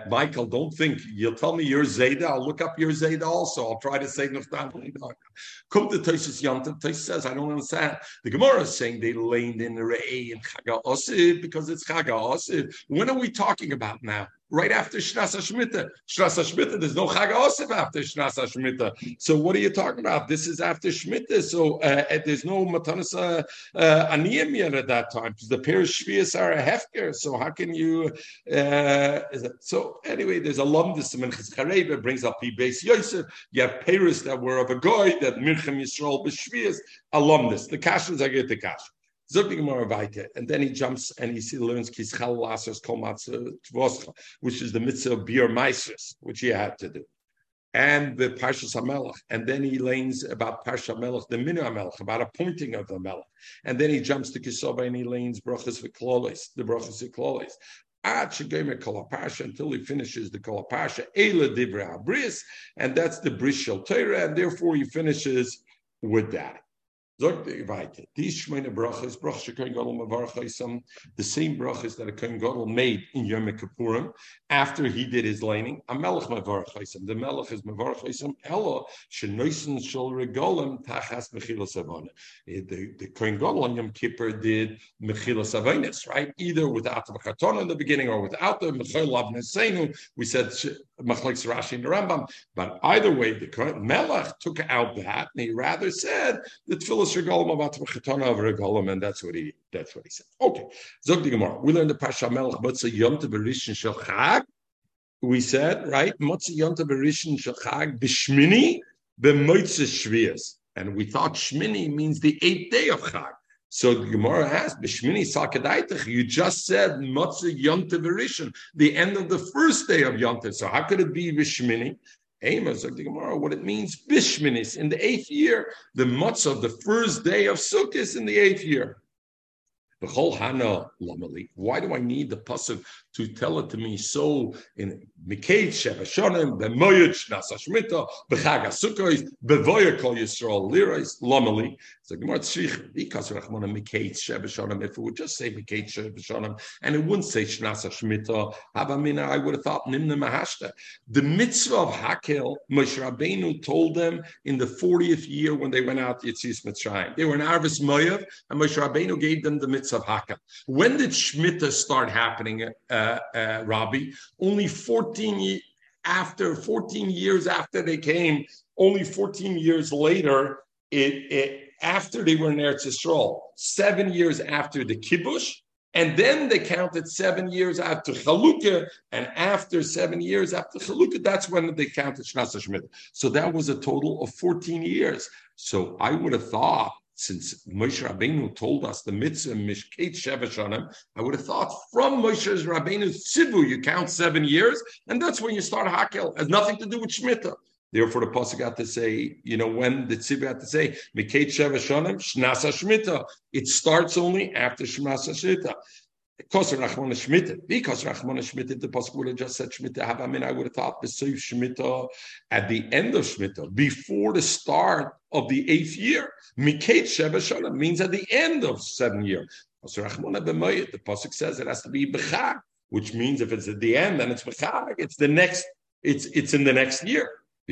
Michael, don't think you'll tell me your Zayda. I'll look up your Zayda also. I'll try to say Nuftan. Come to Toisus Yontif. Toisus says, I don't understand. The Gemara is saying they leaned in the Re'eh and Chaga Osir because it's Chaga Osir. When are we talking about now? right after Shnas Shemitah. Shnas Shemitah, there's no Chag Osif after Shnas Shemitah. So what are you talking about? This is after Shemitah, so uh, there's no Matanas uh, Aniyim yet at that time because the pair of Shvias are a hefker. So how can you? Uh, so anyway, there's a lumdus in Chareva brings up Beis Yosef. You have Paris that were of a goy that Mirchem Yisrael b'Shvias alumnus. The kashas I get the kash. And then he jumps and he learns Kischal Lasers Komatz which is the mitzvah of Bir Meisers, which he had to do. And the Parshas HaMelech. And then he learns about Parsha Melech, the Minu HaMelech, about appointing of the Melech. And then he jumps to Kisoba and he learns Brachas V'Klolis, the Brachas V'Klolis until he finishes the Kolapasha, Eila Divra Abris, and that's the Bris Torah, and therefore he finishes with that. These Shemina brachas, brachas Kohen Gadol Mavarchaisam, the same brachas that a Kohen Gadol made in Yom Kippurim after he did his laning. A Melech Mavarchaisam. The Melech is Mavarchaisam. Ella Shenoisen Shal Regolim Tachas Mechilas Avona. The the Kohen Gadol on Yom Kippur did Mechilas Avonis, right? Either without the Machaton in the beginning or without the Mechil Avnesenu. We said Machlek Rashi and the Rambam. But either way, the Melech took out that and he rather said the Tfilas and that's what he that's what he said. Okay, Zog Gemara. We learned the Pasha Melech Motza Yom Berishin Shel. We said right Motza Yom Berishin Shel Chag B'Shmini Shvias, and we thought Shmini means the eighth day of Chag. So the Gemara asked, B'Shmini Sakadaitach, you just said Motza Yom Berishin, the end of the first day of Yom So how could it be B'Shmini? Like the Gemara, what it means, Bishminis, in the eighth year, the matzah of the first day of Sukkot in the eighth year. Why do I need the pasuk to tell it to me so in Mikate Sheva Shonim, Bemoyed Shnasa Shmita, Bechag Sukkos, Bevoya Kol Yisrael Lirais, Lomeli. So Gemara Tzrich, because Rachmana Sheva Shonim, if it would just say Mikate Sheva Shonim, and it wouldn't say Shnasa Shmita, Havamina, I would have thought Nimna Mahashta. The mitzvah of Hakel, Moshe Rabbeinu told them in the 40th year when they went out Yitzis Mitzrayim. They were in Arvis Moyav, and Moshe Rabbeinu gave them the mitzvah of Hakel. When did Shmita start happening? Uh, uh, Rabbi. Only 14 after 14 years after they came, only 14 years later, it, it after they were in Eretz Yisrael, seven years after the kibush, and then they counted seven years after Chalukah, and after seven years after Chalukah, that's when they counted Shnasa Shemitah. So that was a total of 14 years. So I would have thought since Moshe Rabbeinu told us the mitzvah mishkeit sheva I would have thought from Moshe Rabbeinu's Sivu, you count seven years, and that's when you start hakel. It has nothing to do with shmita. Therefore, the pasuk got to say, you know, when the tzibur had to say mikait sheva shnasa shmita. It starts only after shnasa shmita. Because Rachmana Shmita, because Rachmana Shmita, the Pasuk would have just said Shmita Have I would have thought the Seif Shmita at the end of Shmita, before the start of the eighth year. Mikate Sheba means at the end of seven B'mayit, the Pasuk says it has to be B'chag, which means if it's at the end, then it's B'chag. It's the next, it's it's in the next year.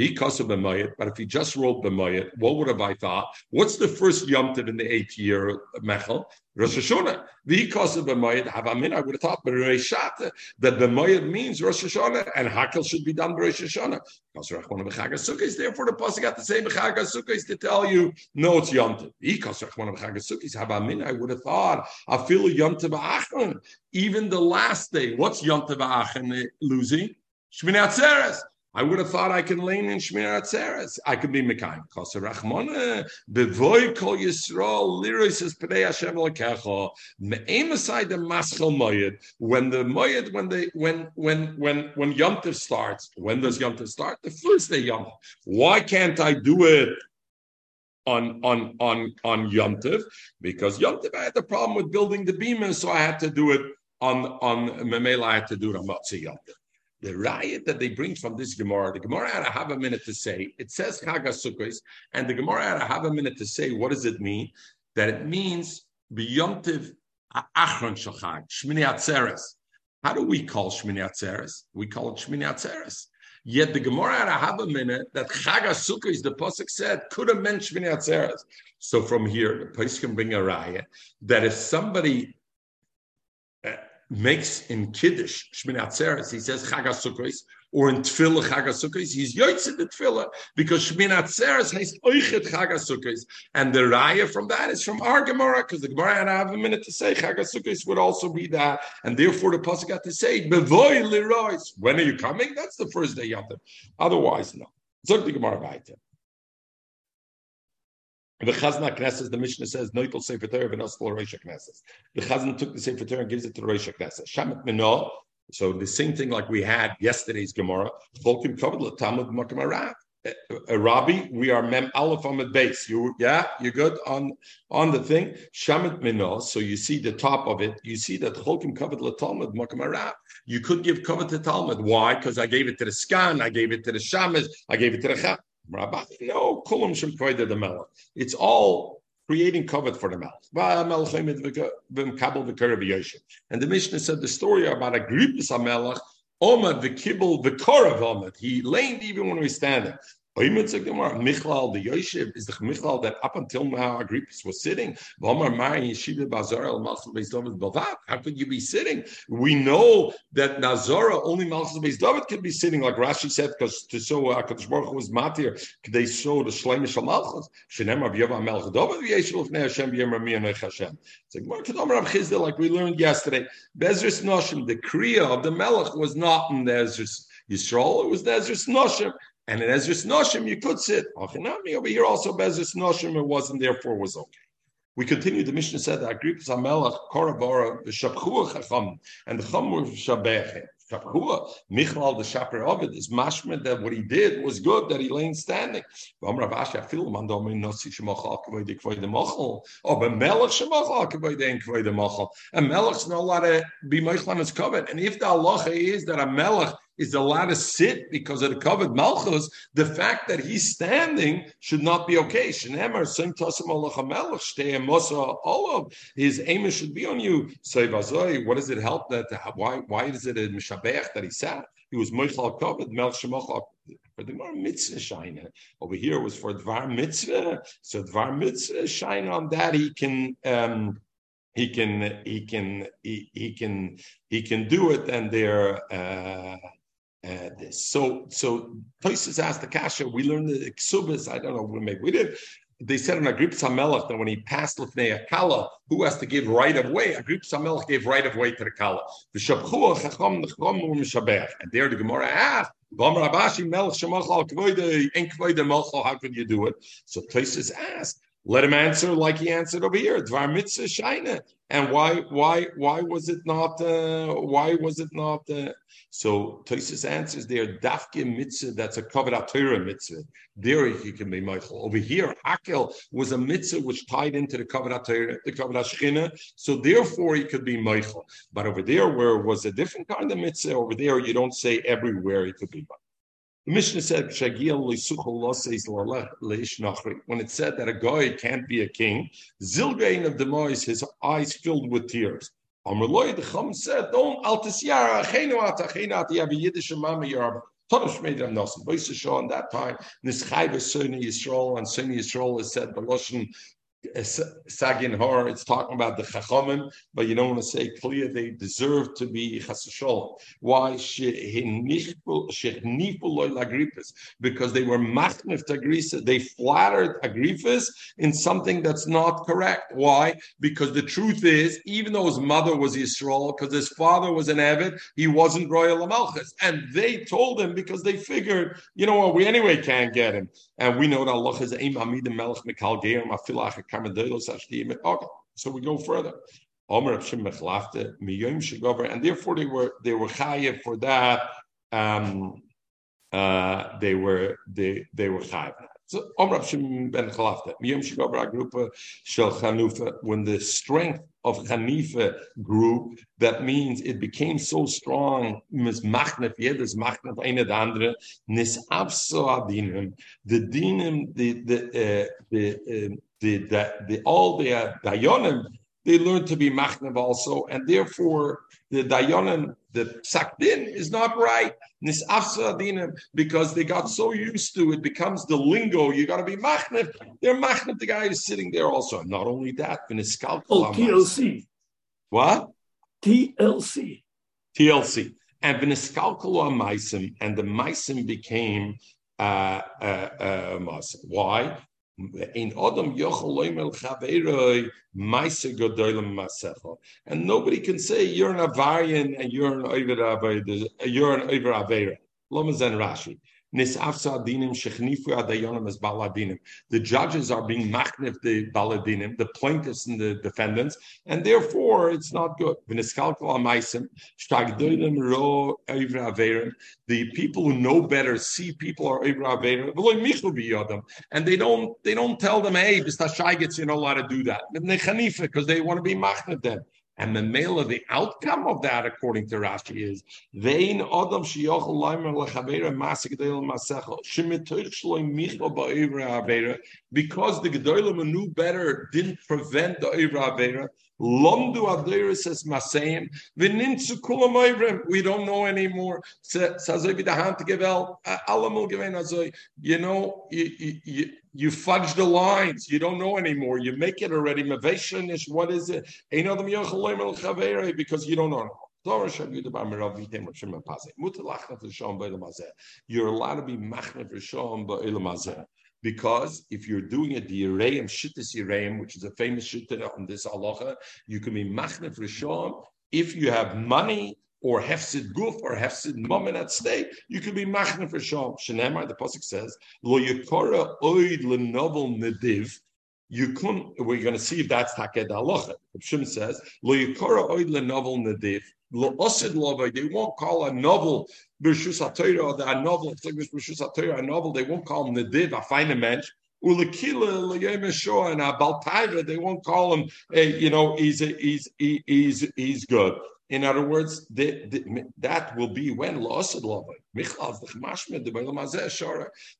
B'mayit, but if he just wrote B'mayit, what would have I thought? What's the first Yom in the eighth year, Mechel? Rosh Hashanah. Because of B'mayit, Havamin, I would have thought B'reishat, that B'mayit means Rosh Hashanah, and Hakel should be done by Rosh Hashanah. Because Rachman B'chag Sukkot, therefore the Pasuk got to say B'chag Sukkot to tell you, no, it's Yom Tov. Because Rachman B'chag Sukkot, Havamin, I would have thought, I feel Yom Tov Even the last day, what's Yom Tov Lucy? Shmini Atzeres. I would have thought I can lean in Shmir Atzeres. I could be Mekayim. Kosa Rachmona, Bevoy Kol Yisrael, Liroy says Pnei Hashem Lekecho, Me'emasai the Maschel Moyed, when the Moyed, when they, when, when, when, when Yom Tov starts, when does Yom Tov start? The first day Yom Tov. Why can't I do it on on on on Yom Tov because Yom Tov I had the problem with building the bima, so I had to do it on on Memela. I had to do it on Matzah Yom Tov the riot that they bring from this Gemara, the Gemara had to have a minute to say, it says Chag and the Gemara had to have a minute to say, what does it mean? That it means B'yomtiv Achron Shachag, Shmini Atzeres. How do we call Shmini Atzeres? We call it Shmini Atzeres. Yet the Gemara had a have a minute that Chag is the Pasuk said, could have meant Shmini Atzeres. So from here, the place can bring a riot that if somebody makes in Kiddush Shmini Atzeres, he says Chag or in Tefillah Chagasukkos, he's yotzid the Tefillah because Shmin Atzeres has oichet Chagasukkos, and the raya from that is from our Gemara because the Gemara had to have a minute to say Chagasukkos would also be that, and therefore the pasuk got to say Bevoy Lirois. When are you coming? That's the first day Yom Otherwise, no. Zog the Gemara weiter. The Chazna Knesses, the Mishnah says, Noitel Sefer Torah v'nosel Rosh. The Chazan took the Sefer Torah and gives it to the Rosh Knesses. Shamet Minah, so the same thing like we had yesterday's Gemara. Cholkim covered Talmud Makam a uh, uh, Rabbi, we are mem aleph the base. You yeah, you're good on on the thing. Shamit minos. So you see the top of it. You see that cholkim covered Talmud makam You could give cover to Talmud. Why? Because I gave it to the skan, I gave it to the shamas, I gave it to the cham. The melech. It's all creating covet for the mouth. And the Mishnah said the story about a Agrippas HaMelech, Omad v'kibel v'korav He leaned even when he was standing. Michlal the Yoshev is the Michlal that up until now Agrippus was sitting. How could you be sitting? We know that Nazara only Malchus Beis David could be sitting, like Rashi said, because to show uh, Hakadosh Baruch was matir, they show the Shleimish of Malchus. Shenem Rav Yava Melch David Hashem Hashem. It's like Rav Chisda, like we learned yesterday. Bezris Noshim, the Kriya of the Melech was not in the Ezris Yisrael, it was the Ezris Noshim. And in Ezra's Noshim, you could sit. Over here also, Ezra's Noshim, it wasn't, therefore was okay. We continue. The Mishnah said that Agrippas Hamelach Korabara Shabchua Chacham and the Cham were Shabech. Shabchua Michal the Shaper Ovid is mashma that what he did was good that he lay standing. Oh, but Melech Shemachal Kavoid Kvoid the Machal. A Melech's not allowed to be Meichel on his covet. And if the halacha is that a Melech is allowed to sit because of the covered malchus, the fact that he's standing should not be okay. His aim should be on you. What does it help that? Why? Why is it a mishabech that he sat? He was moichal covered shemachal for the more mitzvah shine. Over here was for dvar mitzvah. So dvar mitzvah shine on that he can. Um, he can he can he, he can he can do it and they're uh, uh, this. So, so Tosis asked the Kasha, we learned the Ksubas, I don't know, maybe we did. They said in Agrippa Samelech that when he passed Lefnei Akala, who has to give right of way? Agrippa Samelech gave right of way to the Kala. And there the Gemara asked, how could you do it? So places asked, let him answer like he answered over here. Dvar mitzvah shaina. And why, why, why was it not? Uh, why was it not? Uh, so Tosis answers there. Dafke mitzvah. That's a covered Torah mitzvah. There he can be Michael. Over here, Hakel was a mitzvah which tied into the Torah, the Shechina. So therefore, he could be Michael. But over there, where it was a different kind of mitzvah, over there you don't say everywhere he could be Michael. The Mishnah said, when it said that a guy can't be a king, Zilgain of Demois, his eyes filled with tears. Amrloy, the Chum said, don't altisiara, chenuat, achenat, a Yiddish mama yarba. Todosh made them nosim. Boisa Shaw in that time, Nischai Sunni Yisrael, and Sunni Yisrael is said, Beloshin Sagin Hor, it's talking about the Chachamim, but you don't want to say clear they deserve to be Chasashol. Why? Because they were Machnif Tagrisa. They flattered Agrifas in something that's not correct. Why? Because the truth is, even though his mother was Yisrael, because his father was an Evid, he wasn't Royal Amalchus. And they told him because they figured, you know what, we anyway can't get him. And we know that Allah is Aim Hamid Melech Mikal Geir Mafilach so we go further. And therefore they were they were chayiv for that. Um, uh, they were they they were chayiv. So Omer Shimon ben Chalafta, Miyom Shigover Grupa Shel Chanufa, when the strength of Hanifa grew, that means it became so strong, mis machnef, jedes machnef, eine der andere, nis abso adinim, the dinim, the, the, uh, the, uh, the, the, the, all the uh, dayonim, they learn to be machnav also, and therefore the dayonim the sakdin is not right. Because they got so used to it, becomes the lingo. You got to be machnif. They're machnif. The guy is sitting there also. Not only that, oh, TLC. What? TLC. TLC. And v'niskalkalu maisim, and the maisim became uh, uh, uh, Why? And nobody can say you're an Avarian and you're an Over You're an Over Avera. Lamazen Rashi. The judges are being machnif the baladinim, the plaintiffs and the defendants, and therefore it's not good. The people who know better see people are and they don't they don't tell them, hey, you're not allowed to do that. Because they want to be machnif them. And the male of the outcome of that, according to Rashi, is vein adam shiyochel leimer lechavera masikadel masecho shemitoch shloim michel ba'ivra avera because the gedolim knew better didn't prevent the ivra avera Lomdu Aderis says Maseim, we don't know anymore. Geven uh, you know, you, you, you fudge the lines, you don't know anymore. You make it already. Maveshanish, what is it? Because you don't know. You're allowed to be machne for shom ba'ilum because if you're doing a direim shittis yireim, which is a famous shitta on this halacha, you can be machne rishon if you have money or hefsid guf or hefsid moment at stake, you can be machne for shom. Shenemar, the pasuk says, lo yikora oid lenovel nediv. You can. We're going to see if that's taked halacha. Shim says, lo yikora oid lenovel nediv. They won't call a novel B'Rishus HaTorah, a novel, B'Rishus HaTorah, a novel, they won't call him Nediv, a fine mensch. Ulekila l'yem and they won't call him, you know, he's, he's, he, he's, he's good. In other words, the, the, that will be when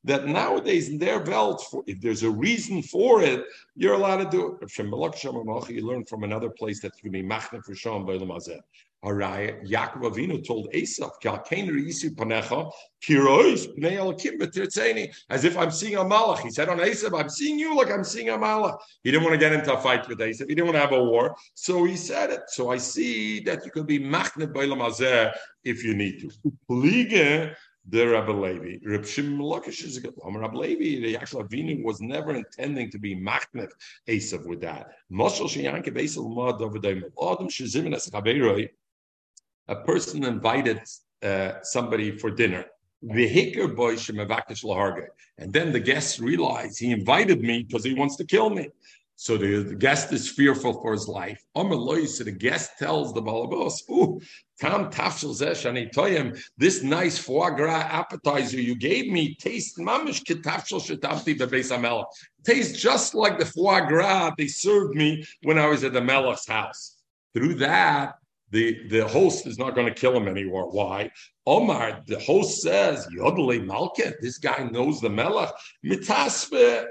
that nowadays in their belt, for, if there's a reason for it, you're allowed to do it. You learn from another place that you can be machne for Shom Haraya, Yaakov Avinu told Esav, as if I'm seeing a malach. He said on Esav, I'm seeing you like I'm seeing a malach. He didn't want to get into a fight with Esav. He didn't want to have a war. So he said it. So I see that you could be machne b'elam if you need to. Pliege the Rabbi Levi. Reb Shimon is a good one. Rabbi Levi, the actual Avinu was never intending to be machnef Esav with that. Moshel sheyankev Esav ma davidayim. Adam shizim es a person invited uh, somebody for dinner. And then the guest realized he invited me because he wants to kill me. So the, the, guest is fearful for his life. So the guest tells the balabos, "Ooh, Tam tafshel zeshani toyim. This nice foie gras appetizer you gave me tastes mamish ketafshel shetamti bebeis Tastes just like the foie gras they served me when I was at the Melech's house. Through that, the, the host is not going to kill him anymore. Why? Omar, the host says, Yodele Malket, this guy knows the Melech. Mitaspe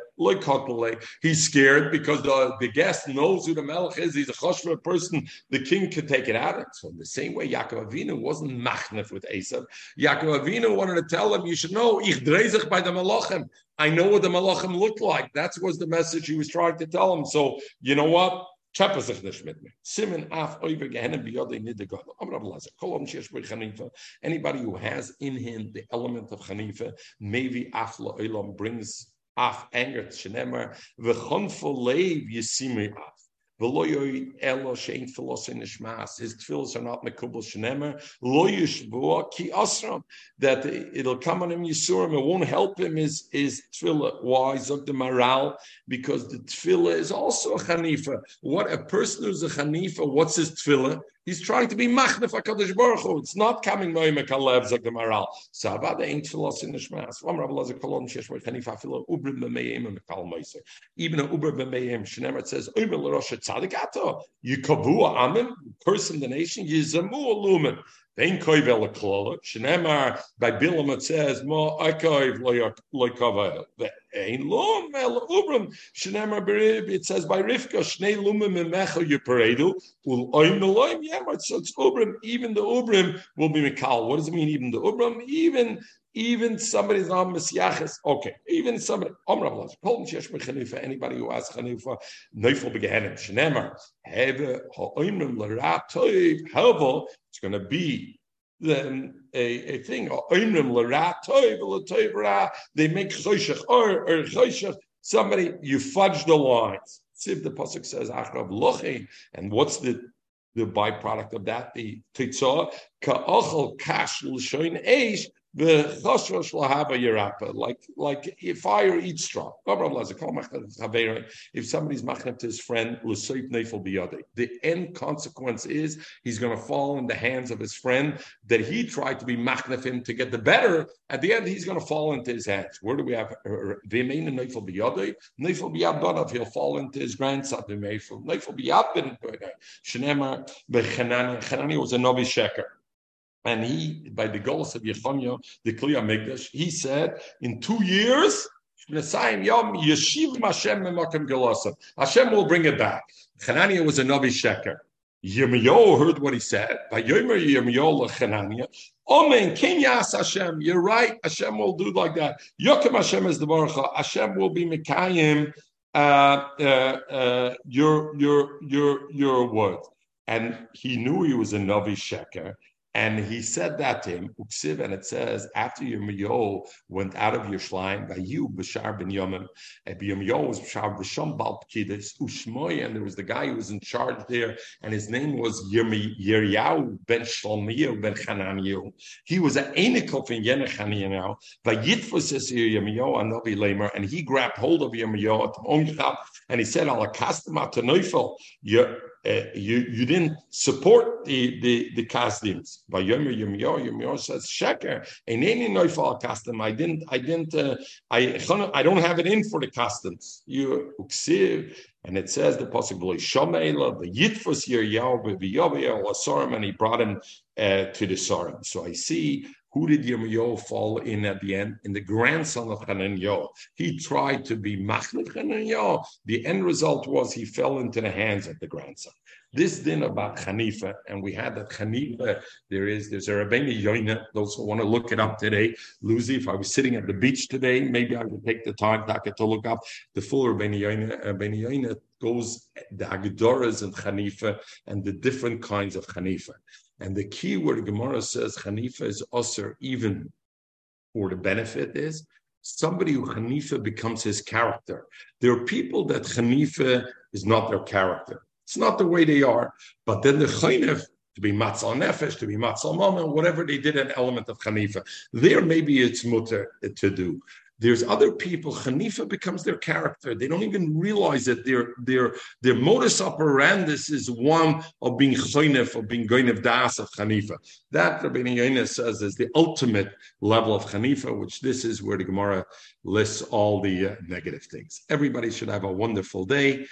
He's scared because the, the guest knows who the Melech is. He's a choshva person. The king could take it out. of So in the same way, Yaakov Avinu wasn't machnef with Esav. Yaakov Avinu wanted to tell him, you should know, ich dreizich by the Malachim. I know what the Malachim looked like. That was the message he was trying to tell him. So, you know what? Af oiver nidigod. Amr shesh chanifa. Anybody who has in him the element of chanifa, maybe af lo brings af anger. to Shenemar v'chonfo leiv yisimi af. His tefillahs are not mekubal shenemer. Lo yishbua ki asram. That it'll come on him yisurim. It won't help him. Is is tefillah? Why zog the maral? Because the tefillah is also a chanifa. What a person who's a chanifa? What's his tefillah? He's trying to be machnef HaKadosh Baruch Hu. It's not coming moime kalev zog the maral. So the ain't tefillah in the shmas. Vam Rabbi Lazar kolon shesh v'y chanifa filo ubrim b'meim mekal meiser. Even a ubrim b'meim shenemer says oimer l'rosh tzaddik ato. You kavu amim, in the nation. Yizamu alumen. Vein koivel klola. Shnemar by Bilam it says mo akoiv loykavel. Ein lum el ubram. Shnemar berib it says by Rivka shnei lumim memecha yuparedu ul oim meloim yemot. So it's ubram. Even the ubram will be mikal. What does it mean? Even the ubram. Even even somebody's on Messiachis, okay, even somebody, Omrav Kol Shesh Mechanufa, anybody who asks Chanufa, Neufel Begehenim, Shnemer, Heve, Ha'oimrim L'Ra Toiv, however, it's going to be then a, a thing, Ha'oimrim L'Ra Toiv, Ra, they make Choshech, or, or Choshech, somebody, you fudge the lines. See if the Pasuk says, Achrav Lochi, and what's the the byproduct of that, the titzah, ka'achal kash l'shoin eish, the like like if fire eats straw. If somebody's machnem to his friend, the end consequence is he's going to fall in the hands of his friend that he tried to be machnef him to get the better. At the end, he's going to fall into his hands. Where do we have neifel biyadei? Neifel He'll fall into his grandson. Chanani was a novi sheker. And he, by the goals of Yechonyo, the Kliya Mikdash, he said, in two years, Hashem will bring it back. Hananiah was a Navi Sheker. Yirmiyahu heard what he said. By Yomer Yirmiyahu Hananiah, Omen, Kenyas Hashem. You're right. Hashem will do like that. Yokim Hashem is the Baruch. Hashem will be Mekayim uh, uh, uh, your your your your word. And he knew he was a Navi Sheker. And he said that to him, Uksiv, and it says, after Yirmiyahu went out of Yerushalayim, by you, Bashar ben Yomim, and Yirmiyahu was Bashar b'Sham Bal Pkidis, Ushmoy, and there was the guy who was in charge there, and his name was Yirmiyahu ben Shalmiyahu ben Hananiyahu. He was an Enikov in Yenechaniyahu, by Yitfus is Yirmiyahu, Anovi Lamer, and he grabbed hold of Yirmiyahu, and he said, Al Akastama to Neufel, uh, you you didn't support the the the Kasdims. By Yomer Yirmiyahu, Yirmiyahu says Sheker. Ain't noifal custom. I didn't I didn't uh, I I don't have it in for the customs. You uksiv. And it says the possible Shomeila, the Yitfus Yirmiyahu, B'Yovel Asorim, and he brought him uh, to the Sorim. So I see who did Yirmiyahu fall in at the end? In the grandson of Hananiah. He tried to be Machlif Hananiah. The end result was he fell into the hands of the grandson. This din about Hanifa, and we had that Hanifa, there is, there's a Rabbeinu Yoina, those who want to look it up today. Lucy, if I was sitting at the beach today, maybe I would take the time to look up the full Rabbeinu Yoina. Rabbeinu Yoina goes the Agdoras and Hanifa and the different kinds of Hanifa. And the key word Gemara says Hanifa is usher even for the benefit is somebody who Hanifa becomes his character. There are people that Hanifa is not their character. It's not the way they are. But then the Chaynef, to be matzal nefesh, to be matzal mama, whatever they did, an element of Hanifa. There maybe it's mutter to do. There's other people, Hanifa becomes their character. They don't even realize that their their their modus operandus is one of being choynef, of being goynev das of Hanifa. That Rabbi Yonis says is the ultimate level of Hanifa, which this is where the Gemara lists all the uh, negative things. Everybody should have a wonderful day.